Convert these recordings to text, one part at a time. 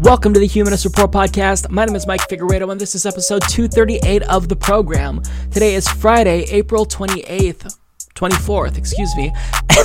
Welcome to the Humanist Report podcast. My name is Mike Figueredo, and this is episode 238 of the program. Today is Friday, April 28th. 24th, excuse me.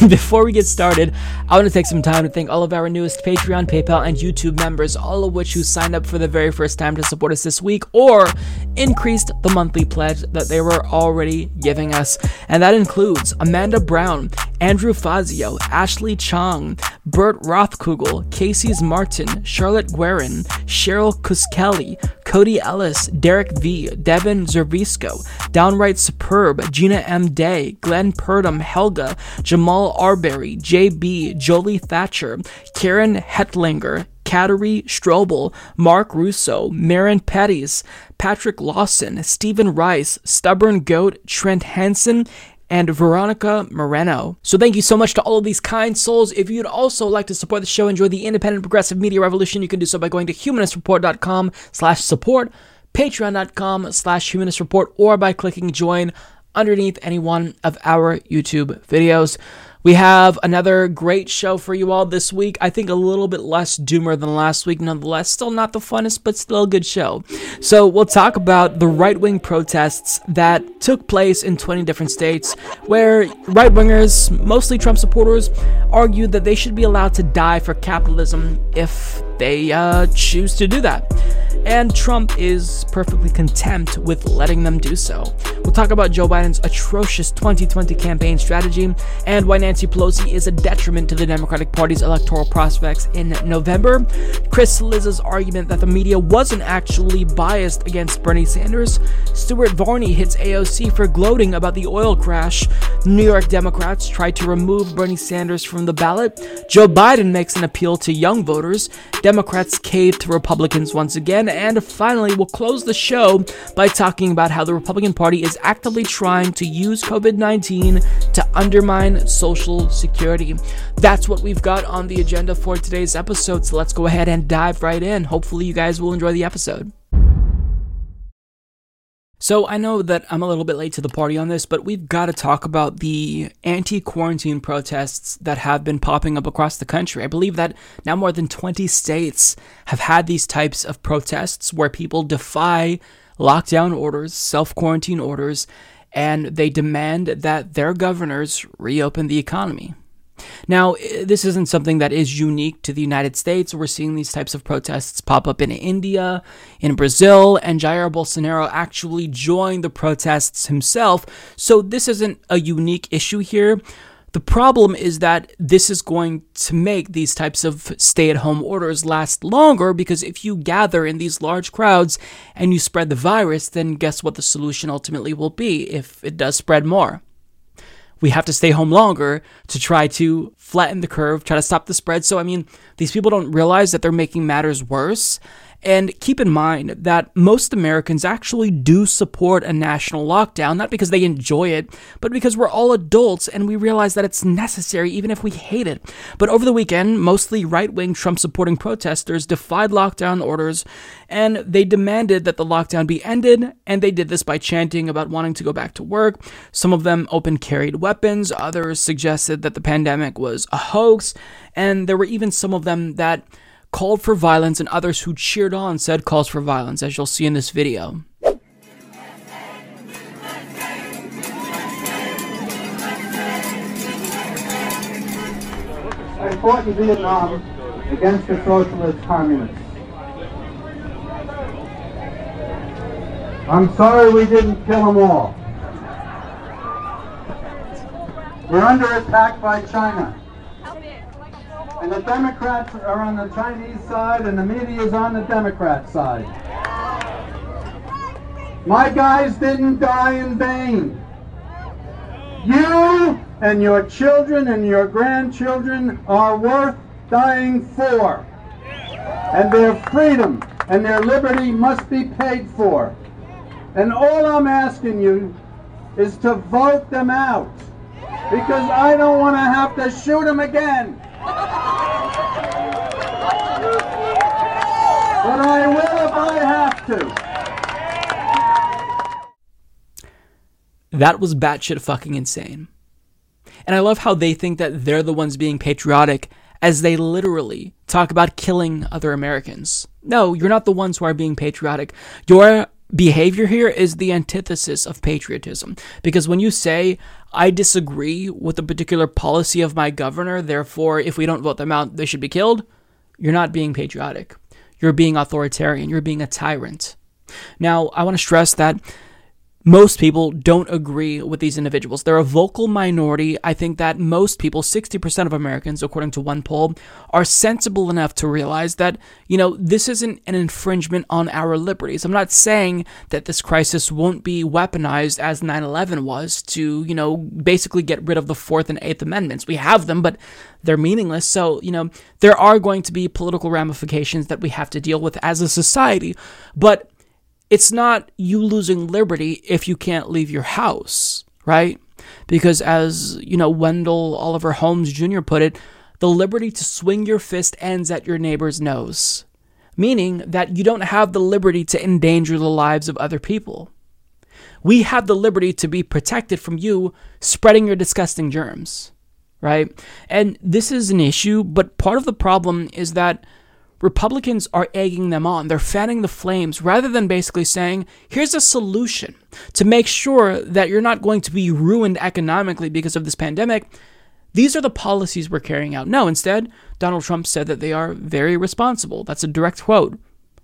And before we get started, I want to take some time to thank all of our newest Patreon, PayPal, and YouTube members, all of which who signed up for the very first time to support us this week or increased the monthly pledge that they were already giving us. And that includes Amanda Brown, Andrew Fazio, Ashley Chong, Bert Rothkugel, Casey's Martin, Charlotte Guerin, Cheryl Kuskeli, Cody Ellis, Derek V, Devin Zervisco, Downright Superb, Gina M. Day, Glenn Purdom, Helga, Jamal Arbery, JB, Jolie Thatcher, Karen Hetlinger, Kateri Strobel, Mark Russo, Marin Pettis, Patrick Lawson, Stephen Rice, Stubborn Goat, Trent Hansen, and Veronica Moreno. So thank you so much to all of these kind souls. If you'd also like to support the show, enjoy the independent progressive media revolution, you can do so by going to humanistreport.com slash support, patreon.com slash humanistreport, or by clicking join underneath any one of our YouTube videos. We have another great show for you all this week. I think a little bit less doomer than last week, nonetheless. Still not the funnest, but still a good show. So, we'll talk about the right wing protests that took place in 20 different states, where right wingers, mostly Trump supporters, argued that they should be allowed to die for capitalism if they uh, choose to do that. And Trump is perfectly content with letting them do so. We'll talk about Joe Biden's atrocious 2020 campaign strategy and why Nancy Pelosi is a detriment to the Democratic Party's electoral prospects in November. Chris Cillizza's argument that the media wasn't actually biased against Bernie Sanders. Stuart Varney hits AOC for gloating about the oil crash. New York Democrats tried to remove Bernie Sanders from the ballot. Joe Biden makes an appeal to young voters. Democrats cave to Republicans once again. And finally, we'll close the show by talking about how the Republican Party is actively trying to use COVID 19 to undermine Social Security. That's what we've got on the agenda for today's episode. So let's go ahead and dive right in. Hopefully, you guys will enjoy the episode. So, I know that I'm a little bit late to the party on this, but we've got to talk about the anti quarantine protests that have been popping up across the country. I believe that now more than 20 states have had these types of protests where people defy lockdown orders, self quarantine orders, and they demand that their governors reopen the economy. Now, this isn't something that is unique to the United States. We're seeing these types of protests pop up in India, in Brazil, and Jair Bolsonaro actually joined the protests himself. So, this isn't a unique issue here. The problem is that this is going to make these types of stay at home orders last longer because if you gather in these large crowds and you spread the virus, then guess what the solution ultimately will be if it does spread more? We have to stay home longer to try to flatten the curve, try to stop the spread. So, I mean, these people don't realize that they're making matters worse. And keep in mind that most Americans actually do support a national lockdown, not because they enjoy it, but because we're all adults and we realize that it's necessary even if we hate it. But over the weekend, mostly right wing Trump supporting protesters defied lockdown orders and they demanded that the lockdown be ended, and they did this by chanting about wanting to go back to work. Some of them open carried weapons, others suggested that the pandemic was a hoax, and there were even some of them that called for violence, and others who cheered on said calls for violence, as you'll see in this video. I fought in Vietnam against the socialist communists. I'm sorry we didn't kill them all. We're under attack by China. And the Democrats are on the Chinese side and the media is on the Democrat side. My guys didn't die in vain. You and your children and your grandchildren are worth dying for. And their freedom and their liberty must be paid for. And all I'm asking you is to vote them out because I don't want to have to shoot them again. But I will if I have to. That was batshit fucking insane. And I love how they think that they're the ones being patriotic as they literally talk about killing other Americans. No, you're not the ones who are being patriotic. Your behavior here is the antithesis of patriotism. Because when you say, I disagree with a particular policy of my governor, therefore, if we don't vote them out, they should be killed, you're not being patriotic. You're being authoritarian. You're being a tyrant. Now, I want to stress that most people don't agree with these individuals. They're a vocal minority. I think that most people, 60% of Americans, according to one poll, are sensible enough to realize that, you know, this isn't an infringement on our liberties. I'm not saying that this crisis won't be weaponized as 9 11 was to, you know, basically get rid of the Fourth and Eighth Amendments. We have them, but they're meaningless. So, you know, there are going to be political ramifications that we have to deal with as a society. But it's not you losing liberty if you can't leave your house, right? Because as, you know, Wendell Oliver Holmes Jr. put it, the liberty to swing your fist ends at your neighbor's nose, meaning that you don't have the liberty to endanger the lives of other people. We have the liberty to be protected from you spreading your disgusting germs, right? And this is an issue, but part of the problem is that Republicans are egging them on. They're fanning the flames rather than basically saying, here's a solution to make sure that you're not going to be ruined economically because of this pandemic. These are the policies we're carrying out. No, instead, Donald Trump said that they are very responsible. That's a direct quote.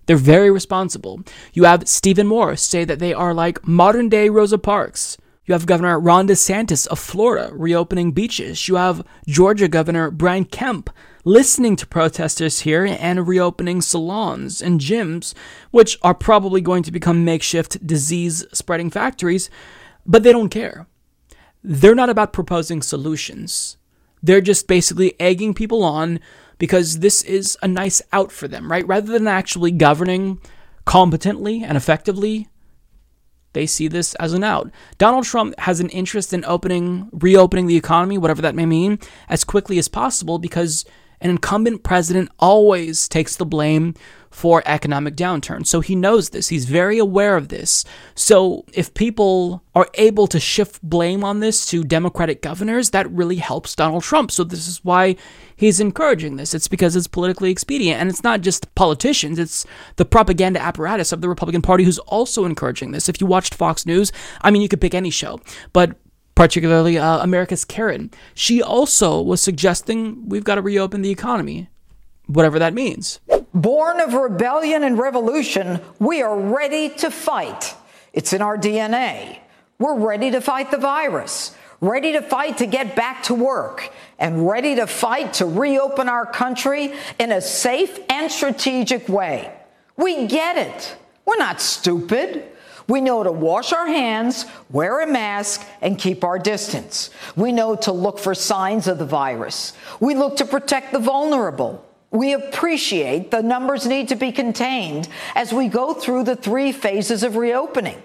They're very responsible. You have Stephen Moore say that they are like modern day Rosa Parks. You have Governor Ron DeSantis of Florida reopening beaches. You have Georgia Governor Brian Kemp listening to protesters here and reopening salons and gyms, which are probably going to become makeshift disease spreading factories, but they don't care. They're not about proposing solutions. They're just basically egging people on because this is a nice out for them, right? Rather than actually governing competently and effectively, they see this as an out. Donald Trump has an interest in opening, reopening the economy, whatever that may mean, as quickly as possible because an incumbent president always takes the blame for economic downturn. So he knows this. He's very aware of this. So if people are able to shift blame on this to Democratic governors, that really helps Donald Trump. So this is why he's encouraging this. It's because it's politically expedient. And it's not just politicians, it's the propaganda apparatus of the Republican Party who's also encouraging this. If you watched Fox News, I mean, you could pick any show, but particularly uh, America's Karen. She also was suggesting we've got to reopen the economy, whatever that means. Born of rebellion and revolution, we are ready to fight. It's in our DNA. We're ready to fight the virus, ready to fight to get back to work, and ready to fight to reopen our country in a safe and strategic way. We get it. We're not stupid. We know to wash our hands, wear a mask, and keep our distance. We know to look for signs of the virus. We look to protect the vulnerable. We appreciate the numbers need to be contained as we go through the three phases of reopening.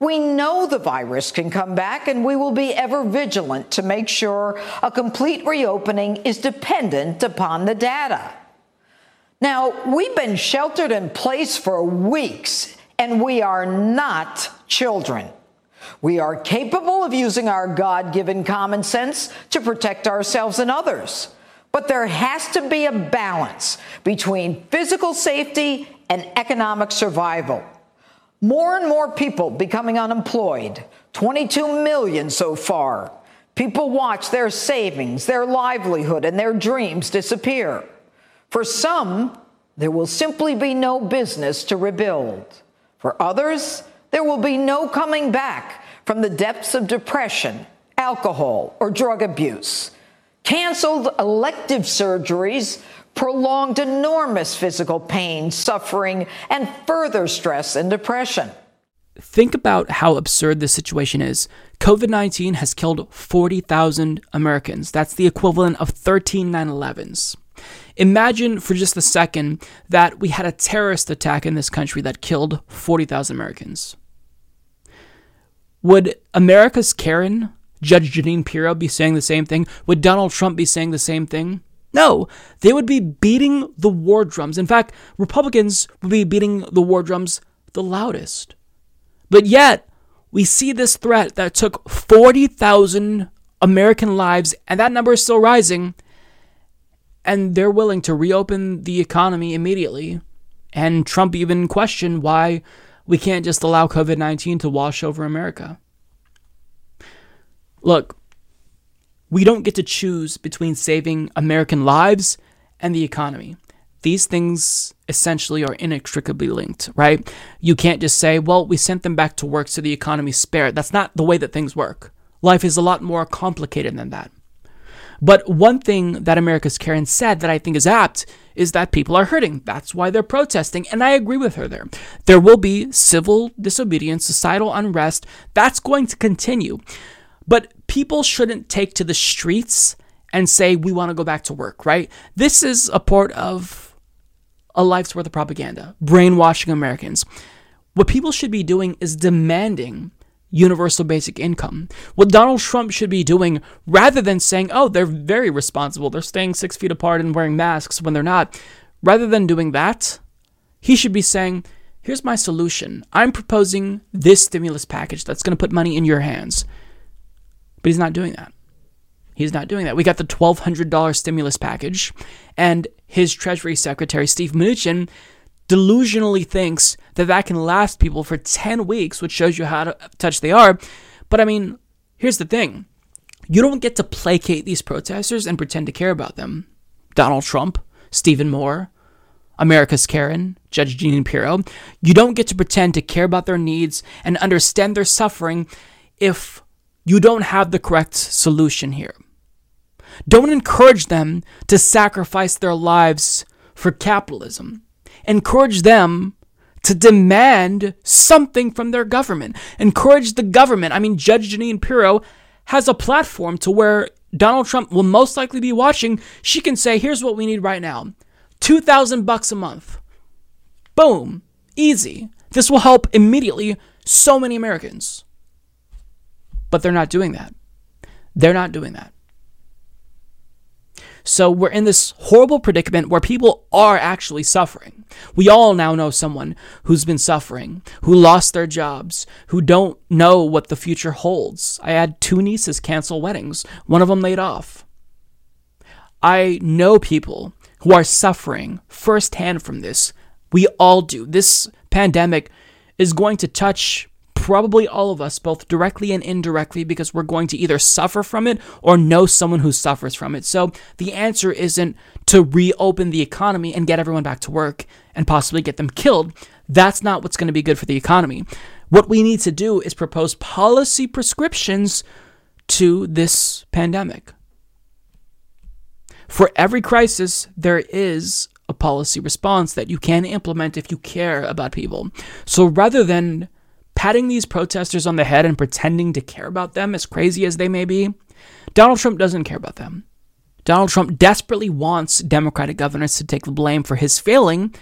We know the virus can come back, and we will be ever vigilant to make sure a complete reopening is dependent upon the data. Now, we've been sheltered in place for weeks and we are not children. We are capable of using our God given common sense to protect ourselves and others. But there has to be a balance between physical safety and economic survival. More and more people becoming unemployed, 22 million so far. People watch their savings, their livelihood, and their dreams disappear. For some, there will simply be no business to rebuild. For others, there will be no coming back from the depths of depression, alcohol, or drug abuse. Canceled elective surgeries prolonged enormous physical pain, suffering, and further stress and depression. Think about how absurd this situation is. COVID 19 has killed 40,000 Americans. That's the equivalent of 13 9 11s. Imagine for just a second that we had a terrorist attack in this country that killed 40,000 Americans. Would America's Karen, Judge Jeanine Pirro, be saying the same thing? Would Donald Trump be saying the same thing? No, they would be beating the war drums. In fact, Republicans would be beating the war drums the loudest. But yet, we see this threat that took 40,000 American lives, and that number is still rising. And they're willing to reopen the economy immediately. And Trump even questioned why we can't just allow COVID 19 to wash over America. Look, we don't get to choose between saving American lives and the economy. These things essentially are inextricably linked, right? You can't just say, well, we sent them back to work so the economy's spared. That's not the way that things work. Life is a lot more complicated than that. But one thing that America's Karen said that I think is apt is that people are hurting. That's why they're protesting. And I agree with her there. There will be civil disobedience, societal unrest. That's going to continue. But people shouldn't take to the streets and say, we want to go back to work, right? This is a part of a life's worth of propaganda, brainwashing Americans. What people should be doing is demanding universal basic income. What Donald Trump should be doing, rather than saying, oh, they're very responsible, they're staying six feet apart and wearing masks when they're not, rather than doing that, he should be saying, here's my solution. I'm proposing this stimulus package that's going to put money in your hands. But he's not doing that. He's not doing that. We got the $1,200 stimulus package, and his Treasury Secretary, Steve Mnuchin, delusionally thinks that that can last people for 10 weeks, which shows you how touch they are. But I mean, here's the thing you don't get to placate these protesters and pretend to care about them. Donald Trump, Stephen Moore, America's Karen, Judge Jeanine Pirro. You don't get to pretend to care about their needs and understand their suffering if you don't have the correct solution here. Don't encourage them to sacrifice their lives for capitalism encourage them to demand something from their government. Encourage the government. I mean, Judge Jeanine Pirro has a platform to where Donald Trump will most likely be watching. She can say, here's what we need right now 2000 bucks a month. Boom. Easy. This will help immediately so many Americans. But they're not doing that. They're not doing that. So we're in this horrible predicament where people are actually suffering. We all now know someone who's been suffering, who lost their jobs, who don't know what the future holds. I had two nieces cancel weddings, one of them laid off. I know people who are suffering firsthand from this. We all do. This pandemic is going to touch probably all of us, both directly and indirectly, because we're going to either suffer from it or know someone who suffers from it. So the answer isn't to reopen the economy and get everyone back to work and possibly get them killed. That's not what's going to be good for the economy. What we need to do is propose policy prescriptions to this pandemic. For every crisis, there is a policy response that you can implement if you care about people. So rather than patting these protesters on the head and pretending to care about them, as crazy as they may be, Donald Trump doesn't care about them. Donald Trump desperately wants Democratic governors to take the blame for his failing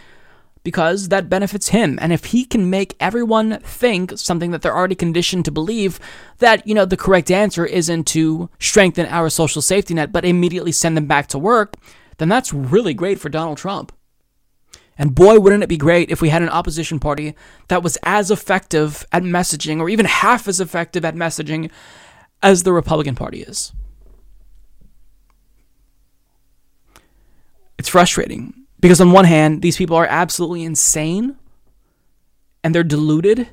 because that benefits him. And if he can make everyone think something that they're already conditioned to believe that, you know, the correct answer isn't to strengthen our social safety net, but immediately send them back to work, then that's really great for Donald Trump. And boy, wouldn't it be great if we had an opposition party that was as effective at messaging, or even half as effective at messaging, as the Republican Party is. It's frustrating because, on one hand, these people are absolutely insane and they're deluded,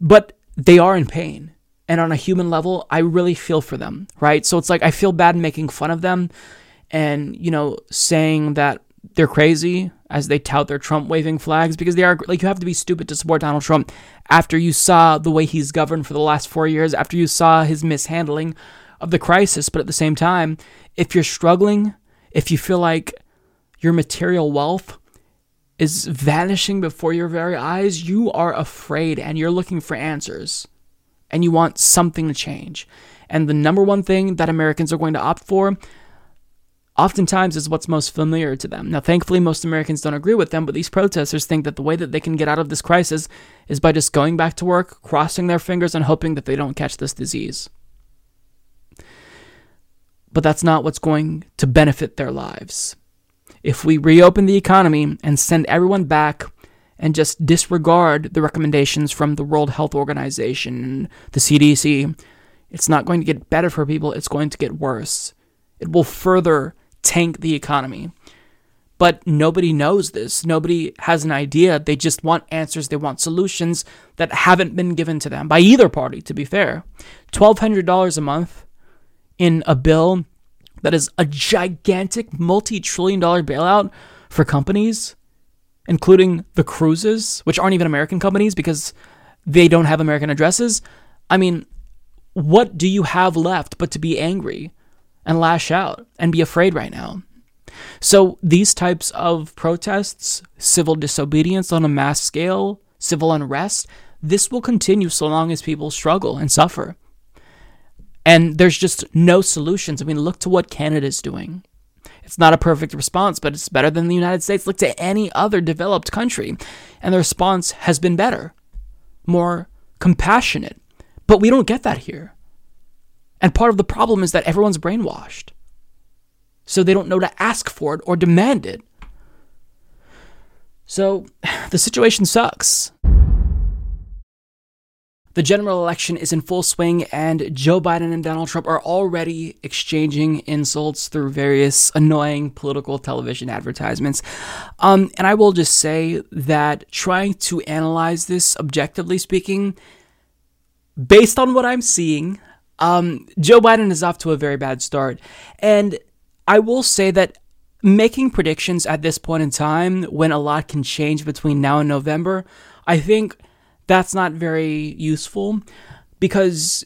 but they are in pain. And on a human level, I really feel for them, right? So it's like I feel bad making fun of them and, you know, saying that they're crazy as they tout their Trump waving flags because they are like you have to be stupid to support Donald Trump after you saw the way he's governed for the last 4 years after you saw his mishandling of the crisis. But at the same time if you're struggling if you feel like your material wealth is vanishing before your very eyes you are afraid and you're looking for answers and you want something to change. And the number one thing that Americans are going to opt for oftentimes is what's most familiar to them. Now, thankfully, most Americans don't agree with them, but these protesters think that the way that they can get out of this crisis is by just going back to work, crossing their fingers, and hoping that they don't catch this disease. But that's not what's going to benefit their lives. If we reopen the economy and send everyone back and just disregard the recommendations from the World Health Organization and the CDC, it's not going to get better for people, it's going to get worse. It will further tank the economy. But nobody knows this. Nobody has an idea. They just want answers. They want solutions that haven't been given to them by either party, to be fair. $1,200 a month in a bill that is a gigantic multi trillion dollar bailout for companies, including the cruises, which aren't even American companies because they don't have American addresses. I mean, what do you have left but to be angry? And lash out and be afraid right now. So, these types of protests, civil disobedience on a mass scale, civil unrest, this will continue so long as people struggle and suffer. And there's just no solutions. I mean, look to what Canada's doing. It's not a perfect response, but it's better than the United States. Look to any other developed country, and the response has been better, more compassionate. But we don't get that here. And part of the problem is that everyone's brainwashed. So they don't know to ask for it or demand it. So the situation sucks. The general election is in full swing, and Joe Biden and Donald Trump are already exchanging insults through various annoying political television advertisements. Um, and I will just say that trying to analyze this objectively speaking, based on what I'm seeing, um, Joe Biden is off to a very bad start. And I will say that making predictions at this point in time, when a lot can change between now and November, I think that's not very useful because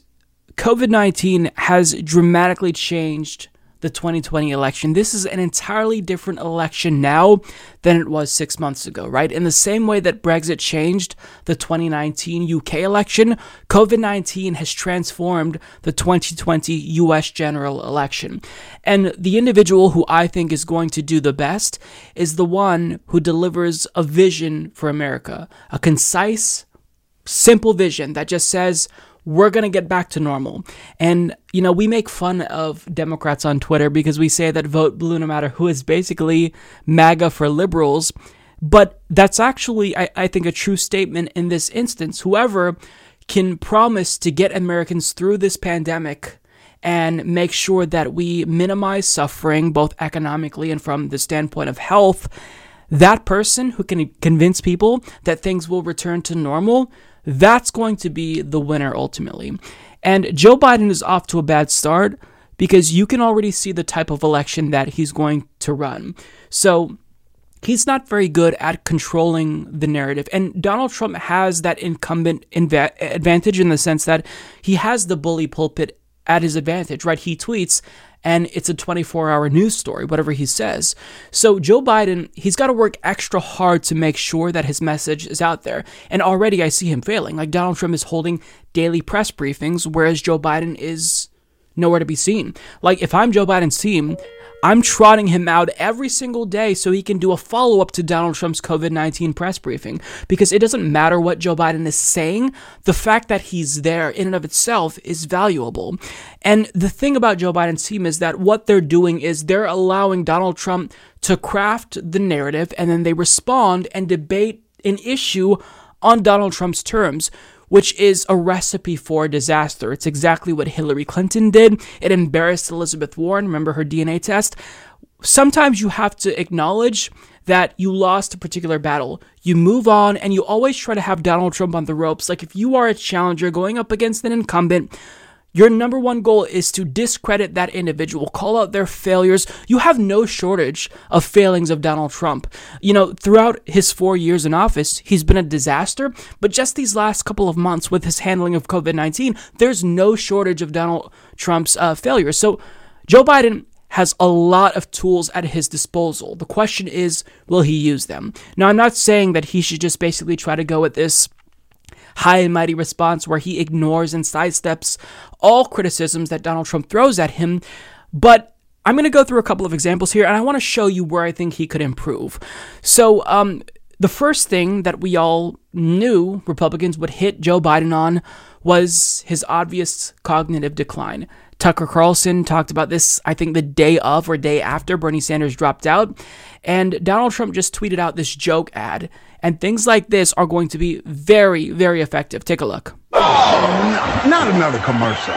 COVID 19 has dramatically changed the 2020 election. This is an entirely different election now than it was six months ago, right? In the same way that Brexit changed the 2019 UK election, COVID 19 has transformed the 2020 US general election. And the individual who I think is going to do the best is the one who delivers a vision for America, a concise, simple vision that just says, we're going to get back to normal. And, you know, we make fun of Democrats on Twitter because we say that vote blue no matter who is basically MAGA for liberals. But that's actually, I, I think, a true statement in this instance. Whoever can promise to get Americans through this pandemic and make sure that we minimize suffering, both economically and from the standpoint of health, that person who can convince people that things will return to normal that's going to be the winner ultimately. And Joe Biden is off to a bad start because you can already see the type of election that he's going to run. So he's not very good at controlling the narrative. And Donald Trump has that incumbent inva- advantage in the sense that he has the bully pulpit at his advantage, right? He tweets and it's a 24 hour news story, whatever he says. So Joe Biden, he's got to work extra hard to make sure that his message is out there. And already I see him failing. Like Donald Trump is holding daily press briefings, whereas Joe Biden is nowhere to be seen. Like if I'm Joe Biden's team, I'm trotting him out every single day so he can do a follow up to Donald Trump's COVID 19 press briefing. Because it doesn't matter what Joe Biden is saying, the fact that he's there in and of itself is valuable. And the thing about Joe Biden's team is that what they're doing is they're allowing Donald Trump to craft the narrative and then they respond and debate an issue on Donald Trump's terms which is a recipe for disaster. It's exactly what Hillary Clinton did. It embarrassed Elizabeth Warren. Remember her DNA test? Sometimes you have to acknowledge that you lost a particular battle. You move on and you always try to have Donald Trump on the ropes. Like if you are a challenger going up against an incumbent, your number one goal is to discredit that individual, call out their failures. You have no shortage of failings of Donald Trump. You know, throughout his four years in office, he's been a disaster, but just these last couple of months with his handling of COVID 19, there's no shortage of Donald Trump's uh, failures. So Joe Biden has a lot of tools at his disposal. The question is, will he use them? Now, I'm not saying that he should just basically try to go at this high and mighty response where he ignores and sidesteps all criticisms that Donald Trump throws at him. But I'm going to go through a couple of examples here, and I want to show you where I think he could improve. So, um, the first thing that we all knew Republicans would hit Joe Biden on was his obvious cognitive decline. Tucker Carlson talked about this, I think, the day of or day after Bernie Sanders dropped out. And Donald Trump just tweeted out this joke ad. And things like this are going to be very, very effective. Take a look. Oh, no, not another commercial.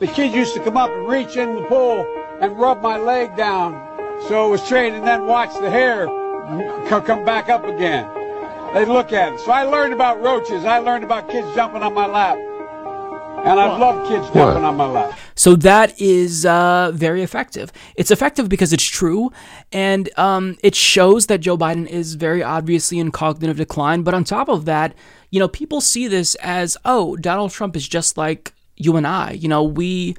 The kid used to come up and reach in the pool and rub my leg down so it was straight and then watch the hair come back up again. They'd look at it. So I learned about roaches. I learned about kids jumping on my lap. And I love kids jumping what? on my lap. So that is uh, very effective. It's effective because it's true, and um, it shows that Joe Biden is very obviously in cognitive decline. But on top of that, you know, people see this as, oh, Donald Trump is just like you and I. You know, we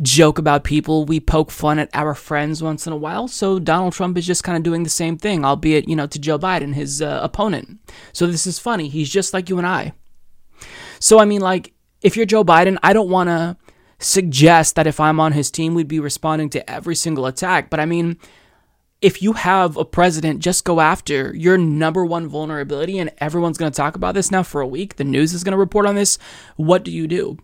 joke about people, we poke fun at our friends once in a while. So Donald Trump is just kind of doing the same thing, albeit, you know, to Joe Biden, his uh, opponent. So this is funny. He's just like you and I. So, I mean, like, if you're Joe Biden, I don't want to suggest that if I'm on his team, we'd be responding to every single attack. But I mean, if you have a president, just go after your number one vulnerability, and everyone's going to talk about this now for a week. The news is going to report on this. What do you do?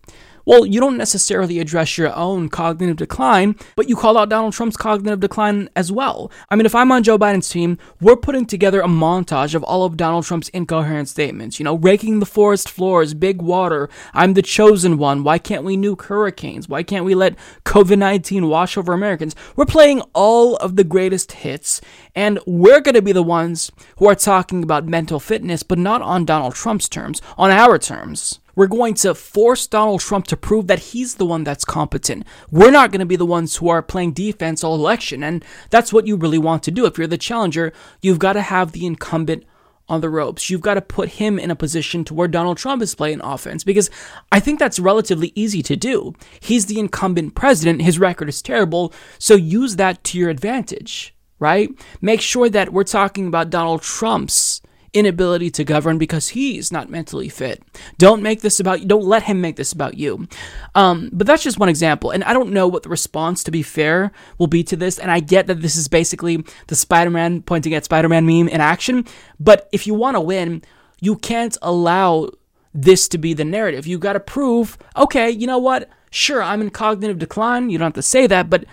Well, you don't necessarily address your own cognitive decline, but you call out Donald Trump's cognitive decline as well. I mean, if I'm on Joe Biden's team, we're putting together a montage of all of Donald Trump's incoherent statements. You know, raking the forest floors, big water, I'm the chosen one, why can't we nuke hurricanes? Why can't we let COVID 19 wash over Americans? We're playing all of the greatest hits, and we're going to be the ones who are talking about mental fitness, but not on Donald Trump's terms, on our terms. We're going to force Donald Trump to prove that he's the one that's competent. We're not going to be the ones who are playing defense all election. And that's what you really want to do. If you're the challenger, you've got to have the incumbent on the ropes. You've got to put him in a position to where Donald Trump is playing offense because I think that's relatively easy to do. He's the incumbent president, his record is terrible, so use that to your advantage, right? Make sure that we're talking about Donald Trump's inability to govern because he's not mentally fit. Don't make this about you. don't let him make this about you. Um, but that's just one example, and I don't know what the response, to be fair, will be to this. And I get that this is basically the Spider-Man pointing at Spider-Man meme in action. But if you want to win, you can't allow this to be the narrative. You got to prove, okay, you know what? Sure, I'm in cognitive decline. You don't have to say that, but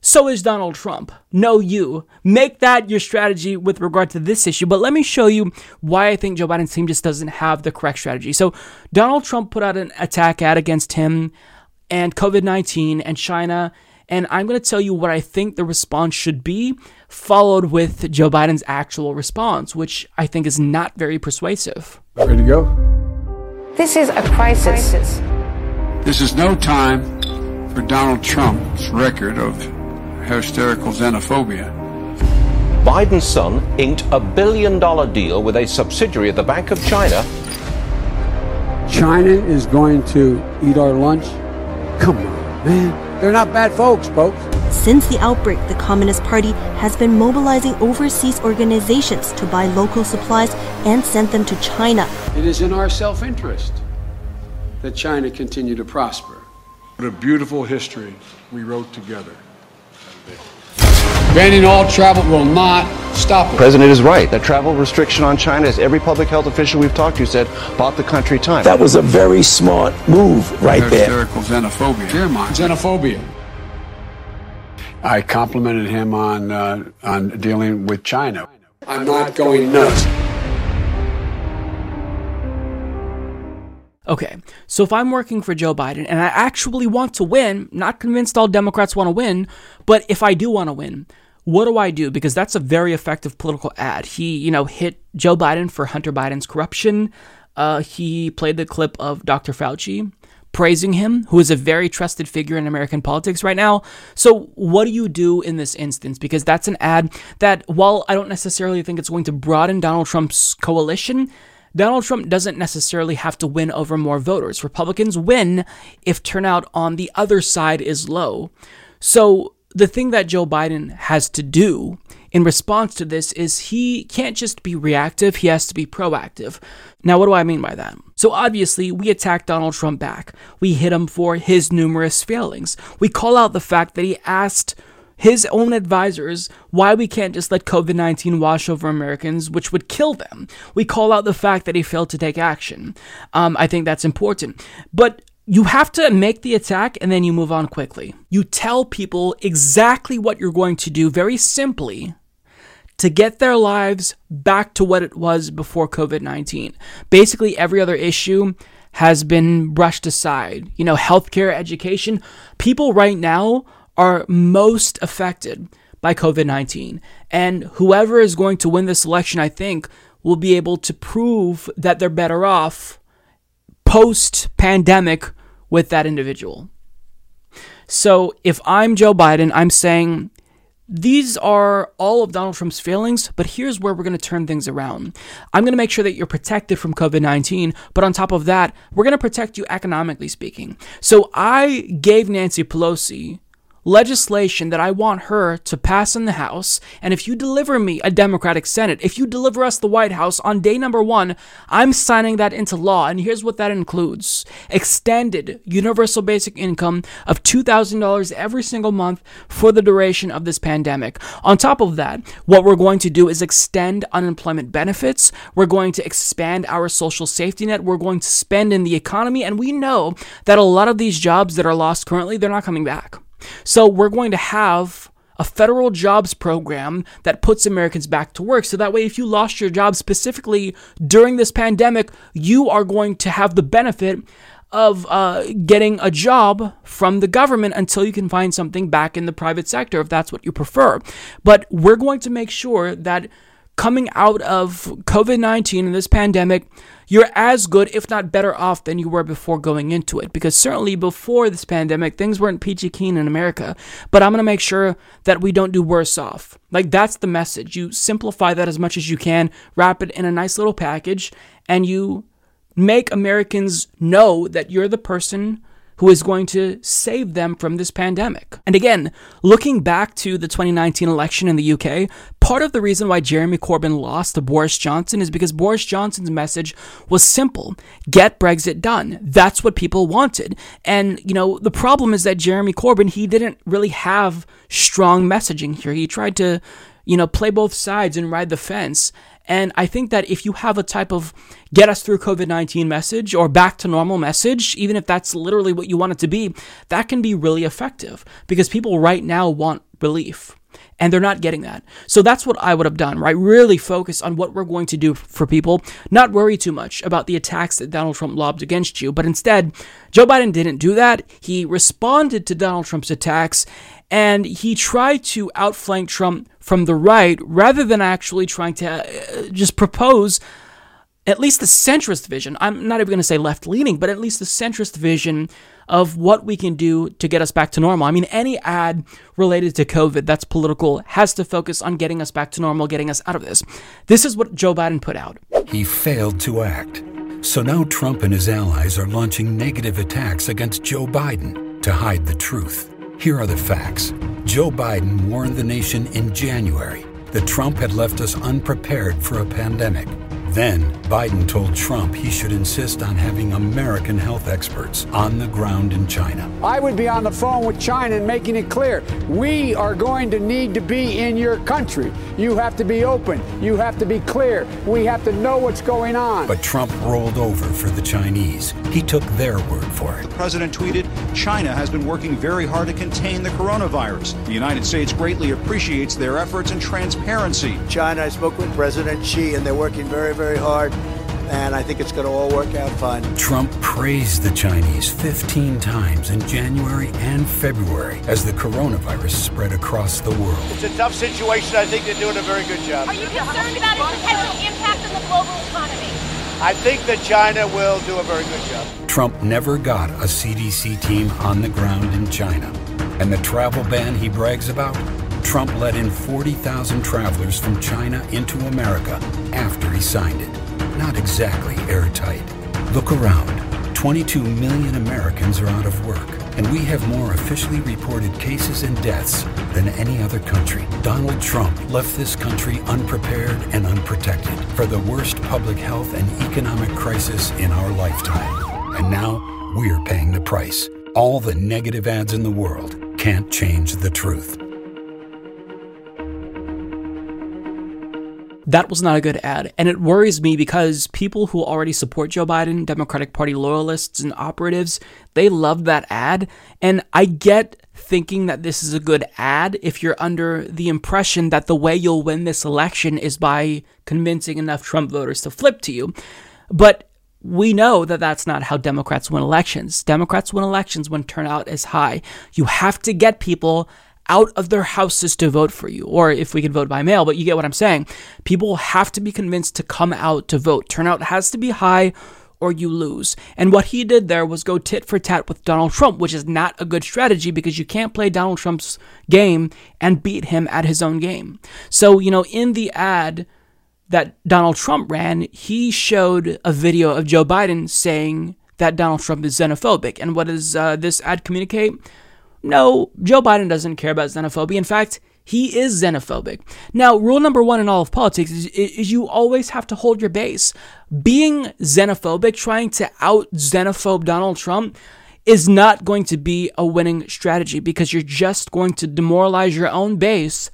so is Donald Trump. No, you. Make that your strategy with regard to this issue. But let me show you why I think Joe Biden's team just doesn't have the correct strategy. So, Donald Trump put out an attack ad against him and COVID 19 and China. And I'm going to tell you what I think the response should be, followed with Joe Biden's actual response, which I think is not very persuasive. Ready to go? This is a crisis. This is no time for Donald Trump's record of hysterical xenophobia. Biden's son inked a billion dollar deal with a subsidiary of the Bank of China. China is going to eat our lunch? Come on, man. They're not bad folks, folks. Since the outbreak, the Communist Party has been mobilizing overseas organizations to buy local supplies and send them to China. It is in our self interest that China continue to prosper. What a beautiful history we wrote together. Banning all travel will not stop it. President is right. That travel restriction on China, as every public health official we've talked to said, bought the country time. That was a very smart move right there. Hysterical xenophobia. Xenophobia. I complimented him on uh, on dealing with China. I'm not going nuts. Okay, so if I'm working for Joe Biden and I actually want to win, not convinced all Democrats want to win, but if I do want to win, what do I do? Because that's a very effective political ad. He, you know, hit Joe Biden for Hunter Biden's corruption. Uh, he played the clip of Dr. Fauci praising him, who is a very trusted figure in American politics right now. So, what do you do in this instance? Because that's an ad that, while I don't necessarily think it's going to broaden Donald Trump's coalition, Donald Trump doesn't necessarily have to win over more voters. Republicans win if turnout on the other side is low. So, the thing that Joe Biden has to do in response to this is he can't just be reactive, he has to be proactive. Now, what do I mean by that? So, obviously, we attack Donald Trump back. We hit him for his numerous failings. We call out the fact that he asked his own advisors why we can't just let COVID 19 wash over Americans, which would kill them. We call out the fact that he failed to take action. Um, I think that's important. But you have to make the attack and then you move on quickly. You tell people exactly what you're going to do very simply to get their lives back to what it was before COVID 19. Basically, every other issue has been brushed aside. You know, healthcare, education. People right now are most affected by COVID 19. And whoever is going to win this election, I think, will be able to prove that they're better off post pandemic with that individual. So if I'm Joe Biden, I'm saying these are all of Donald Trump's failings, but here's where we're going to turn things around. I'm going to make sure that you're protected from COVID 19, but on top of that, we're going to protect you economically speaking. So I gave Nancy Pelosi legislation that I want her to pass in the House. And if you deliver me a Democratic Senate, if you deliver us the White House on day number one, I'm signing that into law. And here's what that includes extended universal basic income of $2,000 every single month for the duration of this pandemic. On top of that, what we're going to do is extend unemployment benefits. We're going to expand our social safety net. We're going to spend in the economy. And we know that a lot of these jobs that are lost currently, they're not coming back. So we're going to have a federal jobs program that puts Americans back to work. So that way, if you lost your job specifically during this pandemic, you are going to have the benefit of uh, getting a job from the government until you can find something back in the private sector, if that's what you prefer. But we're going to make sure that coming out of COVID 19 and this pandemic, you're as good, if not better off than you were before going into it. Because certainly before this pandemic, things weren't peachy keen in America. But I'm going to make sure that we don't do worse off. Like, that's the message. You simplify that as much as you can, wrap it in a nice little package, and you make Americans know that you're the person who is going to save them from this pandemic. And again, looking back to the 2019 election in the UK, part of the reason why Jeremy Corbyn lost to Boris Johnson is because Boris Johnson's message was simple get Brexit done. That's what people wanted. And, you know, the problem is that Jeremy Corbyn, he didn't really have strong messaging here. He tried to, you know, play both sides and ride the fence. And I think that if you have a type of get us through COVID 19 message or back to normal message, even if that's literally what you want it to be, that can be really effective because people right now want relief and they're not getting that. So that's what I would have done, right? Really focus on what we're going to do for people, not worry too much about the attacks that Donald Trump lobbed against you. But instead, Joe Biden didn't do that. He responded to Donald Trump's attacks and he tried to outflank Trump from the right rather than actually trying to uh, just propose at least the centrist vision. I'm not even going to say left leaning, but at least the centrist vision of what we can do to get us back to normal. I mean, any ad related to COVID that's political has to focus on getting us back to normal, getting us out of this. This is what Joe Biden put out. He failed to act. So now Trump and his allies are launching negative attacks against Joe Biden to hide the truth. Here are the facts. Joe Biden warned the nation in January that Trump had left us unprepared for a pandemic. Then, Biden told Trump he should insist on having American health experts on the ground in China. I would be on the phone with China and making it clear we are going to need to be in your country. You have to be open. You have to be clear. We have to know what's going on. But Trump rolled over for the Chinese. He took their word for it. The president tweeted China has been working very hard to contain the coronavirus. The United States greatly appreciates their efforts and transparency. China, I spoke with President Xi, and they're working very, very hard, and I think it's going to all work out fine. Trump praised the Chinese 15 times in January and February as the coronavirus spread across the world. It's a tough situation. I think they're doing a very good job. Are you concerned about its potential impact on the global economy? I think that China will do a very good job. Trump never got a CDC team on the ground in China. And the travel ban he brags about? Trump let in 40,000 travelers from China into America after he signed it. Not exactly airtight. Look around. 22 million Americans are out of work, and we have more officially reported cases and deaths than any other country. Donald Trump left this country unprepared and unprotected for the worst public health and economic crisis in our lifetime. And now we're paying the price. All the negative ads in the world can't change the truth. That was not a good ad. And it worries me because people who already support Joe Biden, Democratic Party loyalists and operatives, they love that ad. And I get thinking that this is a good ad if you're under the impression that the way you'll win this election is by convincing enough Trump voters to flip to you. But we know that that's not how Democrats win elections. Democrats win elections when turnout is high. You have to get people out of their houses to vote for you, or if we can vote by mail, but you get what I'm saying. People have to be convinced to come out to vote. Turnout has to be high or you lose. And what he did there was go tit for tat with Donald Trump, which is not a good strategy because you can't play Donald Trump's game and beat him at his own game. So, you know, in the ad that Donald Trump ran, he showed a video of Joe Biden saying that Donald Trump is xenophobic. And what does uh, this ad communicate? No, Joe Biden doesn't care about xenophobia. In fact, he is xenophobic. Now, rule number one in all of politics is, is, you always have to hold your base. Being xenophobic, trying to out xenophobe Donald Trump, is not going to be a winning strategy because you're just going to demoralize your own base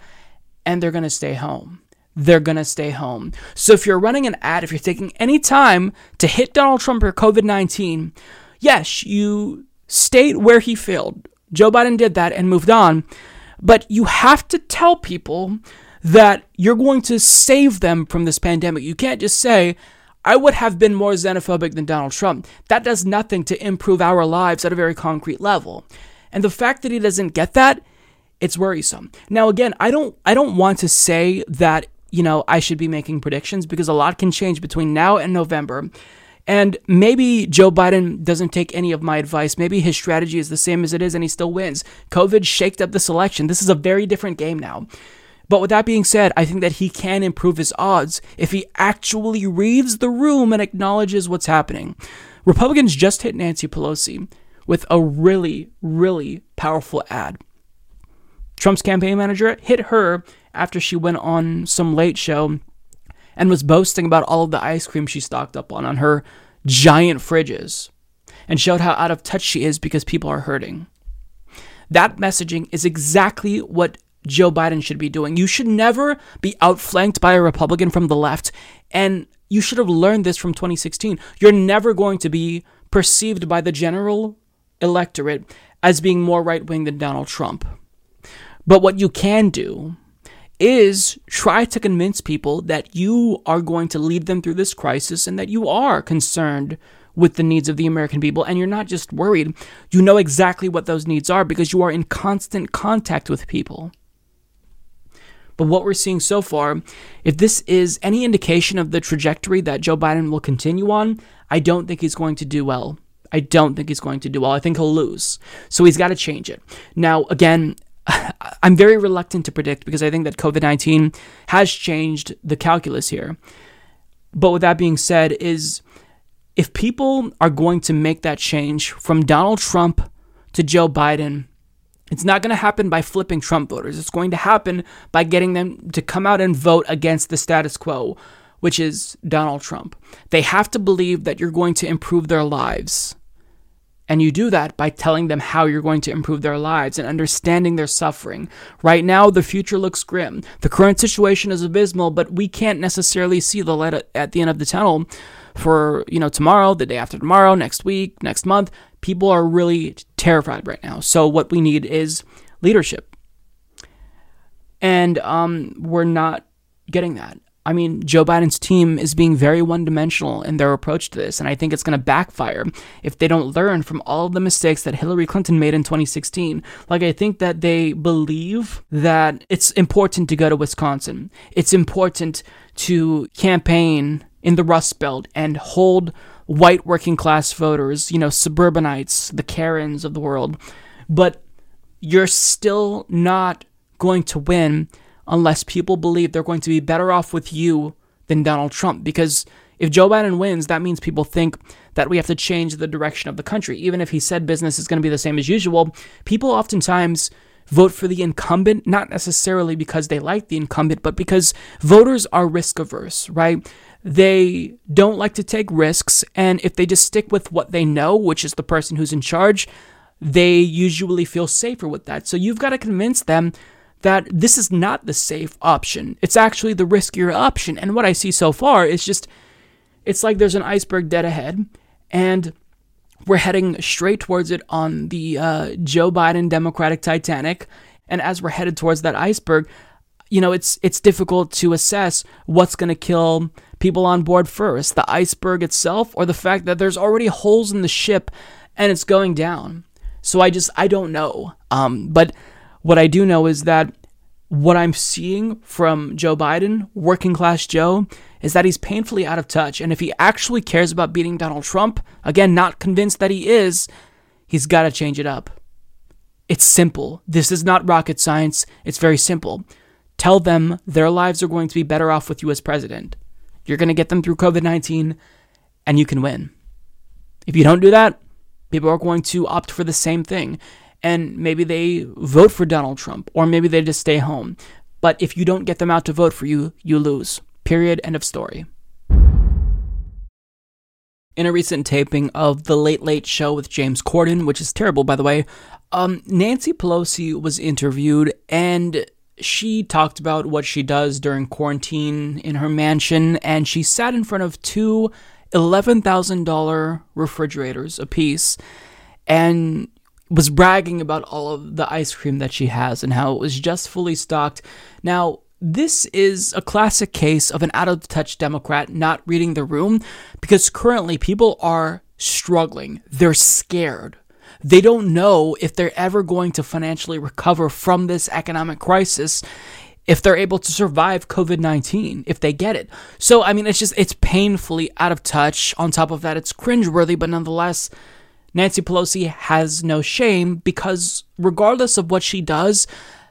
and they're going to stay home. They're going to stay home. So if you're running an ad, if you're taking any time to hit Donald Trump or COVID 19, yes, you state where he failed Joe Biden did that and moved on. But you have to tell people that you're going to save them from this pandemic. You can't just say, I would have been more xenophobic than Donald Trump. That does nothing to improve our lives at a very concrete level. And the fact that he doesn't get that, it's worrisome. Now again, I don't I don't want to say that, you know, I should be making predictions because a lot can change between now and November. And maybe Joe Biden doesn't take any of my advice. Maybe his strategy is the same as it is and he still wins. COVID shaked up this election. This is a very different game now. But with that being said, I think that he can improve his odds if he actually reads the room and acknowledges what's happening. Republicans just hit Nancy Pelosi with a really, really powerful ad. Trump's campaign manager hit her after she went on some late show and was boasting about all of the ice cream she stocked up on on her giant fridges and showed how out of touch she is because people are hurting. That messaging is exactly what Joe Biden should be doing. You should never be outflanked by a Republican from the left, and you should have learned this from 2016. You're never going to be perceived by the general electorate as being more right wing than Donald Trump. But what you can do is try to convince people that you are going to lead them through this crisis and that you are concerned with the needs of the American people and you're not just worried. You know exactly what those needs are because you are in constant contact with people. But what we're seeing so far, if this is any indication of the trajectory that Joe Biden will continue on, I don't think he's going to do well. I don't think he's going to do well. I think he'll lose. So he's got to change it. Now, again, I'm very reluctant to predict because I think that COVID 19 has changed the calculus here. But with that being said, is if people are going to make that change from Donald Trump to Joe Biden, it's not going to happen by flipping Trump voters. It's going to happen by getting them to come out and vote against the status quo, which is Donald Trump. They have to believe that you're going to improve their lives. And you do that by telling them how you're going to improve their lives and understanding their suffering. Right now, the future looks grim. The current situation is abysmal, but we can't necessarily see the light at the end of the tunnel for, you know, tomorrow, the day after tomorrow, next week, next month. People are really terrified right now. So what we need is leadership. And um, we're not getting that. I mean, Joe Biden's team is being very one dimensional in their approach to this, and I think it's going to backfire if they don't learn from all of the mistakes that Hillary Clinton made in 2016. Like, I think that they believe that it's important to go to Wisconsin, it's important to campaign in the Rust Belt and hold white working class voters, you know, suburbanites, the Karens of the world, but you're still not going to win unless people believe they're going to be better off with you than Donald Trump. Because if Joe Biden wins, that means people think that we have to change the direction of the country. Even if he said business is going to be the same as usual, people oftentimes vote for the incumbent, not necessarily because they like the incumbent, but because voters are risk averse, right? They don't like to take risks, and if they just stick with what they know, which is the person who's in charge, they usually feel safer with that. So you've got to convince them that this is not the safe option. It's actually the riskier option. And what I see so far is just it's like there's an iceberg dead ahead, and we're heading straight towards it on the uh, Joe Biden Democratic Titanic. And as we're headed towards that iceberg, you know, it's it's difficult to assess what's going to kill people on board first, the iceberg itself or the fact that there's already holes in the ship and it's going down. So I just I don't know. Um, but what I do know is that what I'm seeing from Joe Biden, working class Joe, is that he's painfully out of touch. And if he actually cares about beating Donald Trump, again, not convinced that he is, he's got to change it up. It's simple. This is not rocket science. It's very simple. Tell them their lives are going to be better off with you as president. You're going to get them through COVID 19 and you can win. If you don't do that, people are going to opt for the same thing. And maybe they vote for Donald Trump, or maybe they just stay home. But if you don't get them out to vote for you, you lose. Period. End of story. In a recent taping of The Late Late Show with James Corden, which is terrible, by the way, um, Nancy Pelosi was interviewed and she talked about what she does during quarantine in her mansion, and she sat in front of two $11,000 refrigerators apiece and was bragging about all of the ice cream that she has and how it was just fully stocked. Now, this is a classic case of an out of touch Democrat not reading the room because currently people are struggling. They're scared. They don't know if they're ever going to financially recover from this economic crisis if they're able to survive COVID 19, if they get it. So, I mean, it's just, it's painfully out of touch. On top of that, it's cringeworthy, but nonetheless, Nancy Pelosi has no shame because regardless of what she does,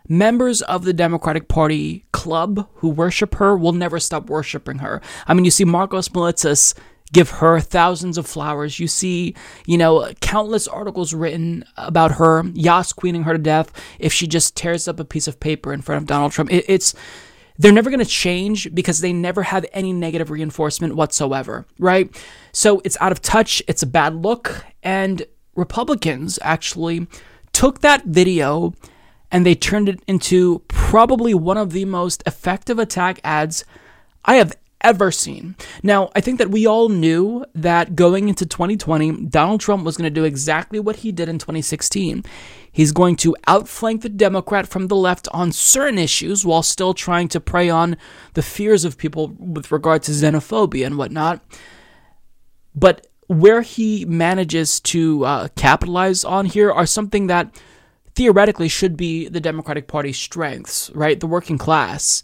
members of the Democratic Party club who worship her will never stop worshiping her. I mean, you see Markos Moulitsas give her thousands of flowers. You see, you know, countless articles written about her, Yas queening her to death if she just tears up a piece of paper in front of Donald Trump. It, it's they're never going to change because they never have any negative reinforcement whatsoever, right? So it's out of touch, it's a bad look, and Republicans actually took that video and they turned it into probably one of the most effective attack ads I have ever seen. Now, I think that we all knew that going into 2020, Donald Trump was going to do exactly what he did in 2016. He's going to outflank the Democrat from the left on certain issues while still trying to prey on the fears of people with regard to xenophobia and whatnot. But where he manages to uh, capitalize on here are something that theoretically should be the Democratic Party's strengths, right? The working class.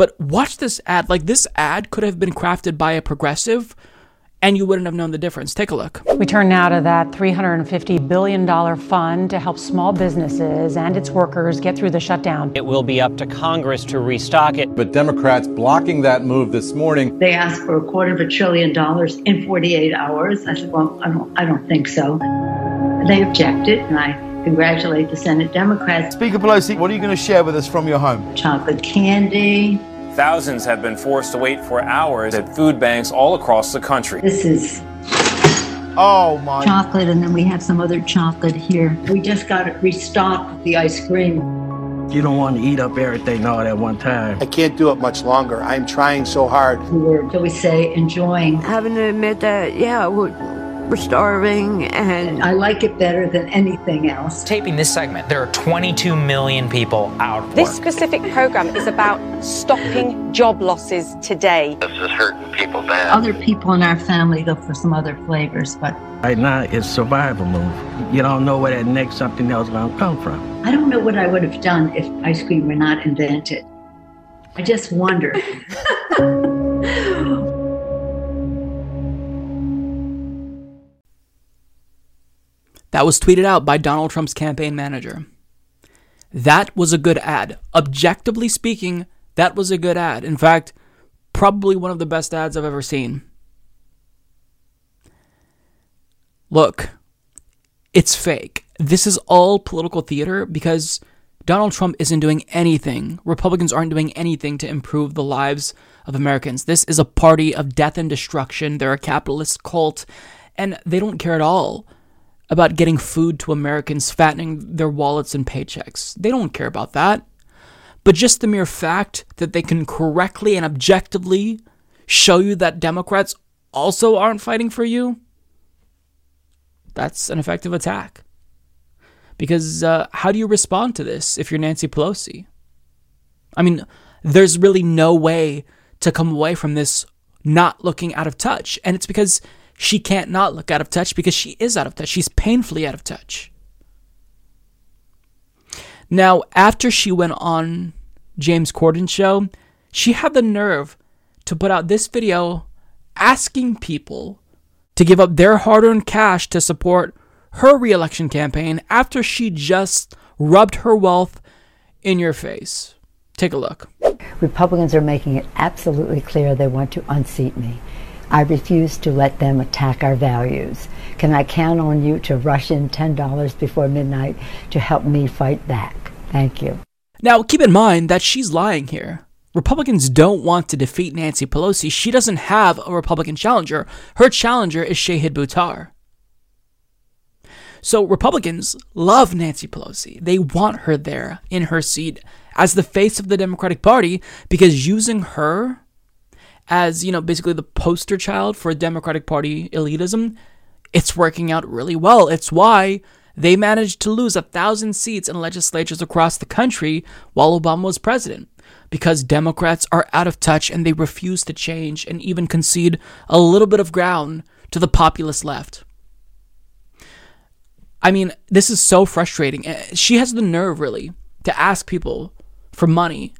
But watch this ad. Like, this ad could have been crafted by a progressive and you wouldn't have known the difference. Take a look. We turn now to that $350 billion fund to help small businesses and its workers get through the shutdown. It will be up to Congress to restock it. But Democrats blocking that move this morning. They asked for a quarter of a trillion dollars in 48 hours. I said, well, I don't, I don't think so. They objected, and I congratulate the Senate Democrats. Speaker Pelosi, what are you going to share with us from your home? Chocolate candy, Thousands have been forced to wait for hours at food banks all across the country. This is oh my chocolate, and then we have some other chocolate here. We just got it restocked with the ice cream. You don't want to eat up everything all at one time. I can't do it much longer. I'm trying so hard. We were, shall we say, enjoying. Having to admit that, yeah, we're, we're starving and I like it better than anything else. Taping this segment, there are 22 million people out of This work. specific program is about stopping job losses today. This is hurting people bad. Other people in our family go for some other flavors, but right now it's survival move. You don't know where that next something else is gonna come from. I don't know what I would have done if ice cream were not invented. I just wonder. That was tweeted out by Donald Trump's campaign manager. That was a good ad. Objectively speaking, that was a good ad. In fact, probably one of the best ads I've ever seen. Look, it's fake. This is all political theater because Donald Trump isn't doing anything. Republicans aren't doing anything to improve the lives of Americans. This is a party of death and destruction. They're a capitalist cult, and they don't care at all about getting food to Americans, fattening their wallets and paychecks. They don't care about that. but just the mere fact that they can correctly and objectively show you that Democrats also aren't fighting for you, that's an effective attack. Because uh, how do you respond to this if you're Nancy Pelosi? I mean, there's really no way to come away from this not looking out of touch. And it's because she can't not look out of touch because she is out of touch. She's painfully out of touch. Now, after she went on James Corden's show, she had the nerve to put out this video asking people to give up their hard earned cash to support her reelection campaign after she just rubbed her wealth in your face. Take a look. Republicans are making it absolutely clear they want to unseat me. I refuse to let them attack our values. Can I count on you to rush in $10 before midnight to help me fight back? Thank you. Now, keep in mind that she's lying here. Republicans don't want to defeat Nancy Pelosi. She doesn't have a Republican challenger. Her challenger is Shahid Buttar. So Republicans love Nancy Pelosi. They want her there in her seat as the face of the Democratic Party because using her as, you know, basically the poster child for Democratic Party elitism, it's working out really well. It's why they managed to lose a thousand seats in legislatures across the country while Obama was president. Because Democrats are out of touch and they refuse to change and even concede a little bit of ground to the populist left. I mean, this is so frustrating. Eh, she has the nerve, really, to ask people for money.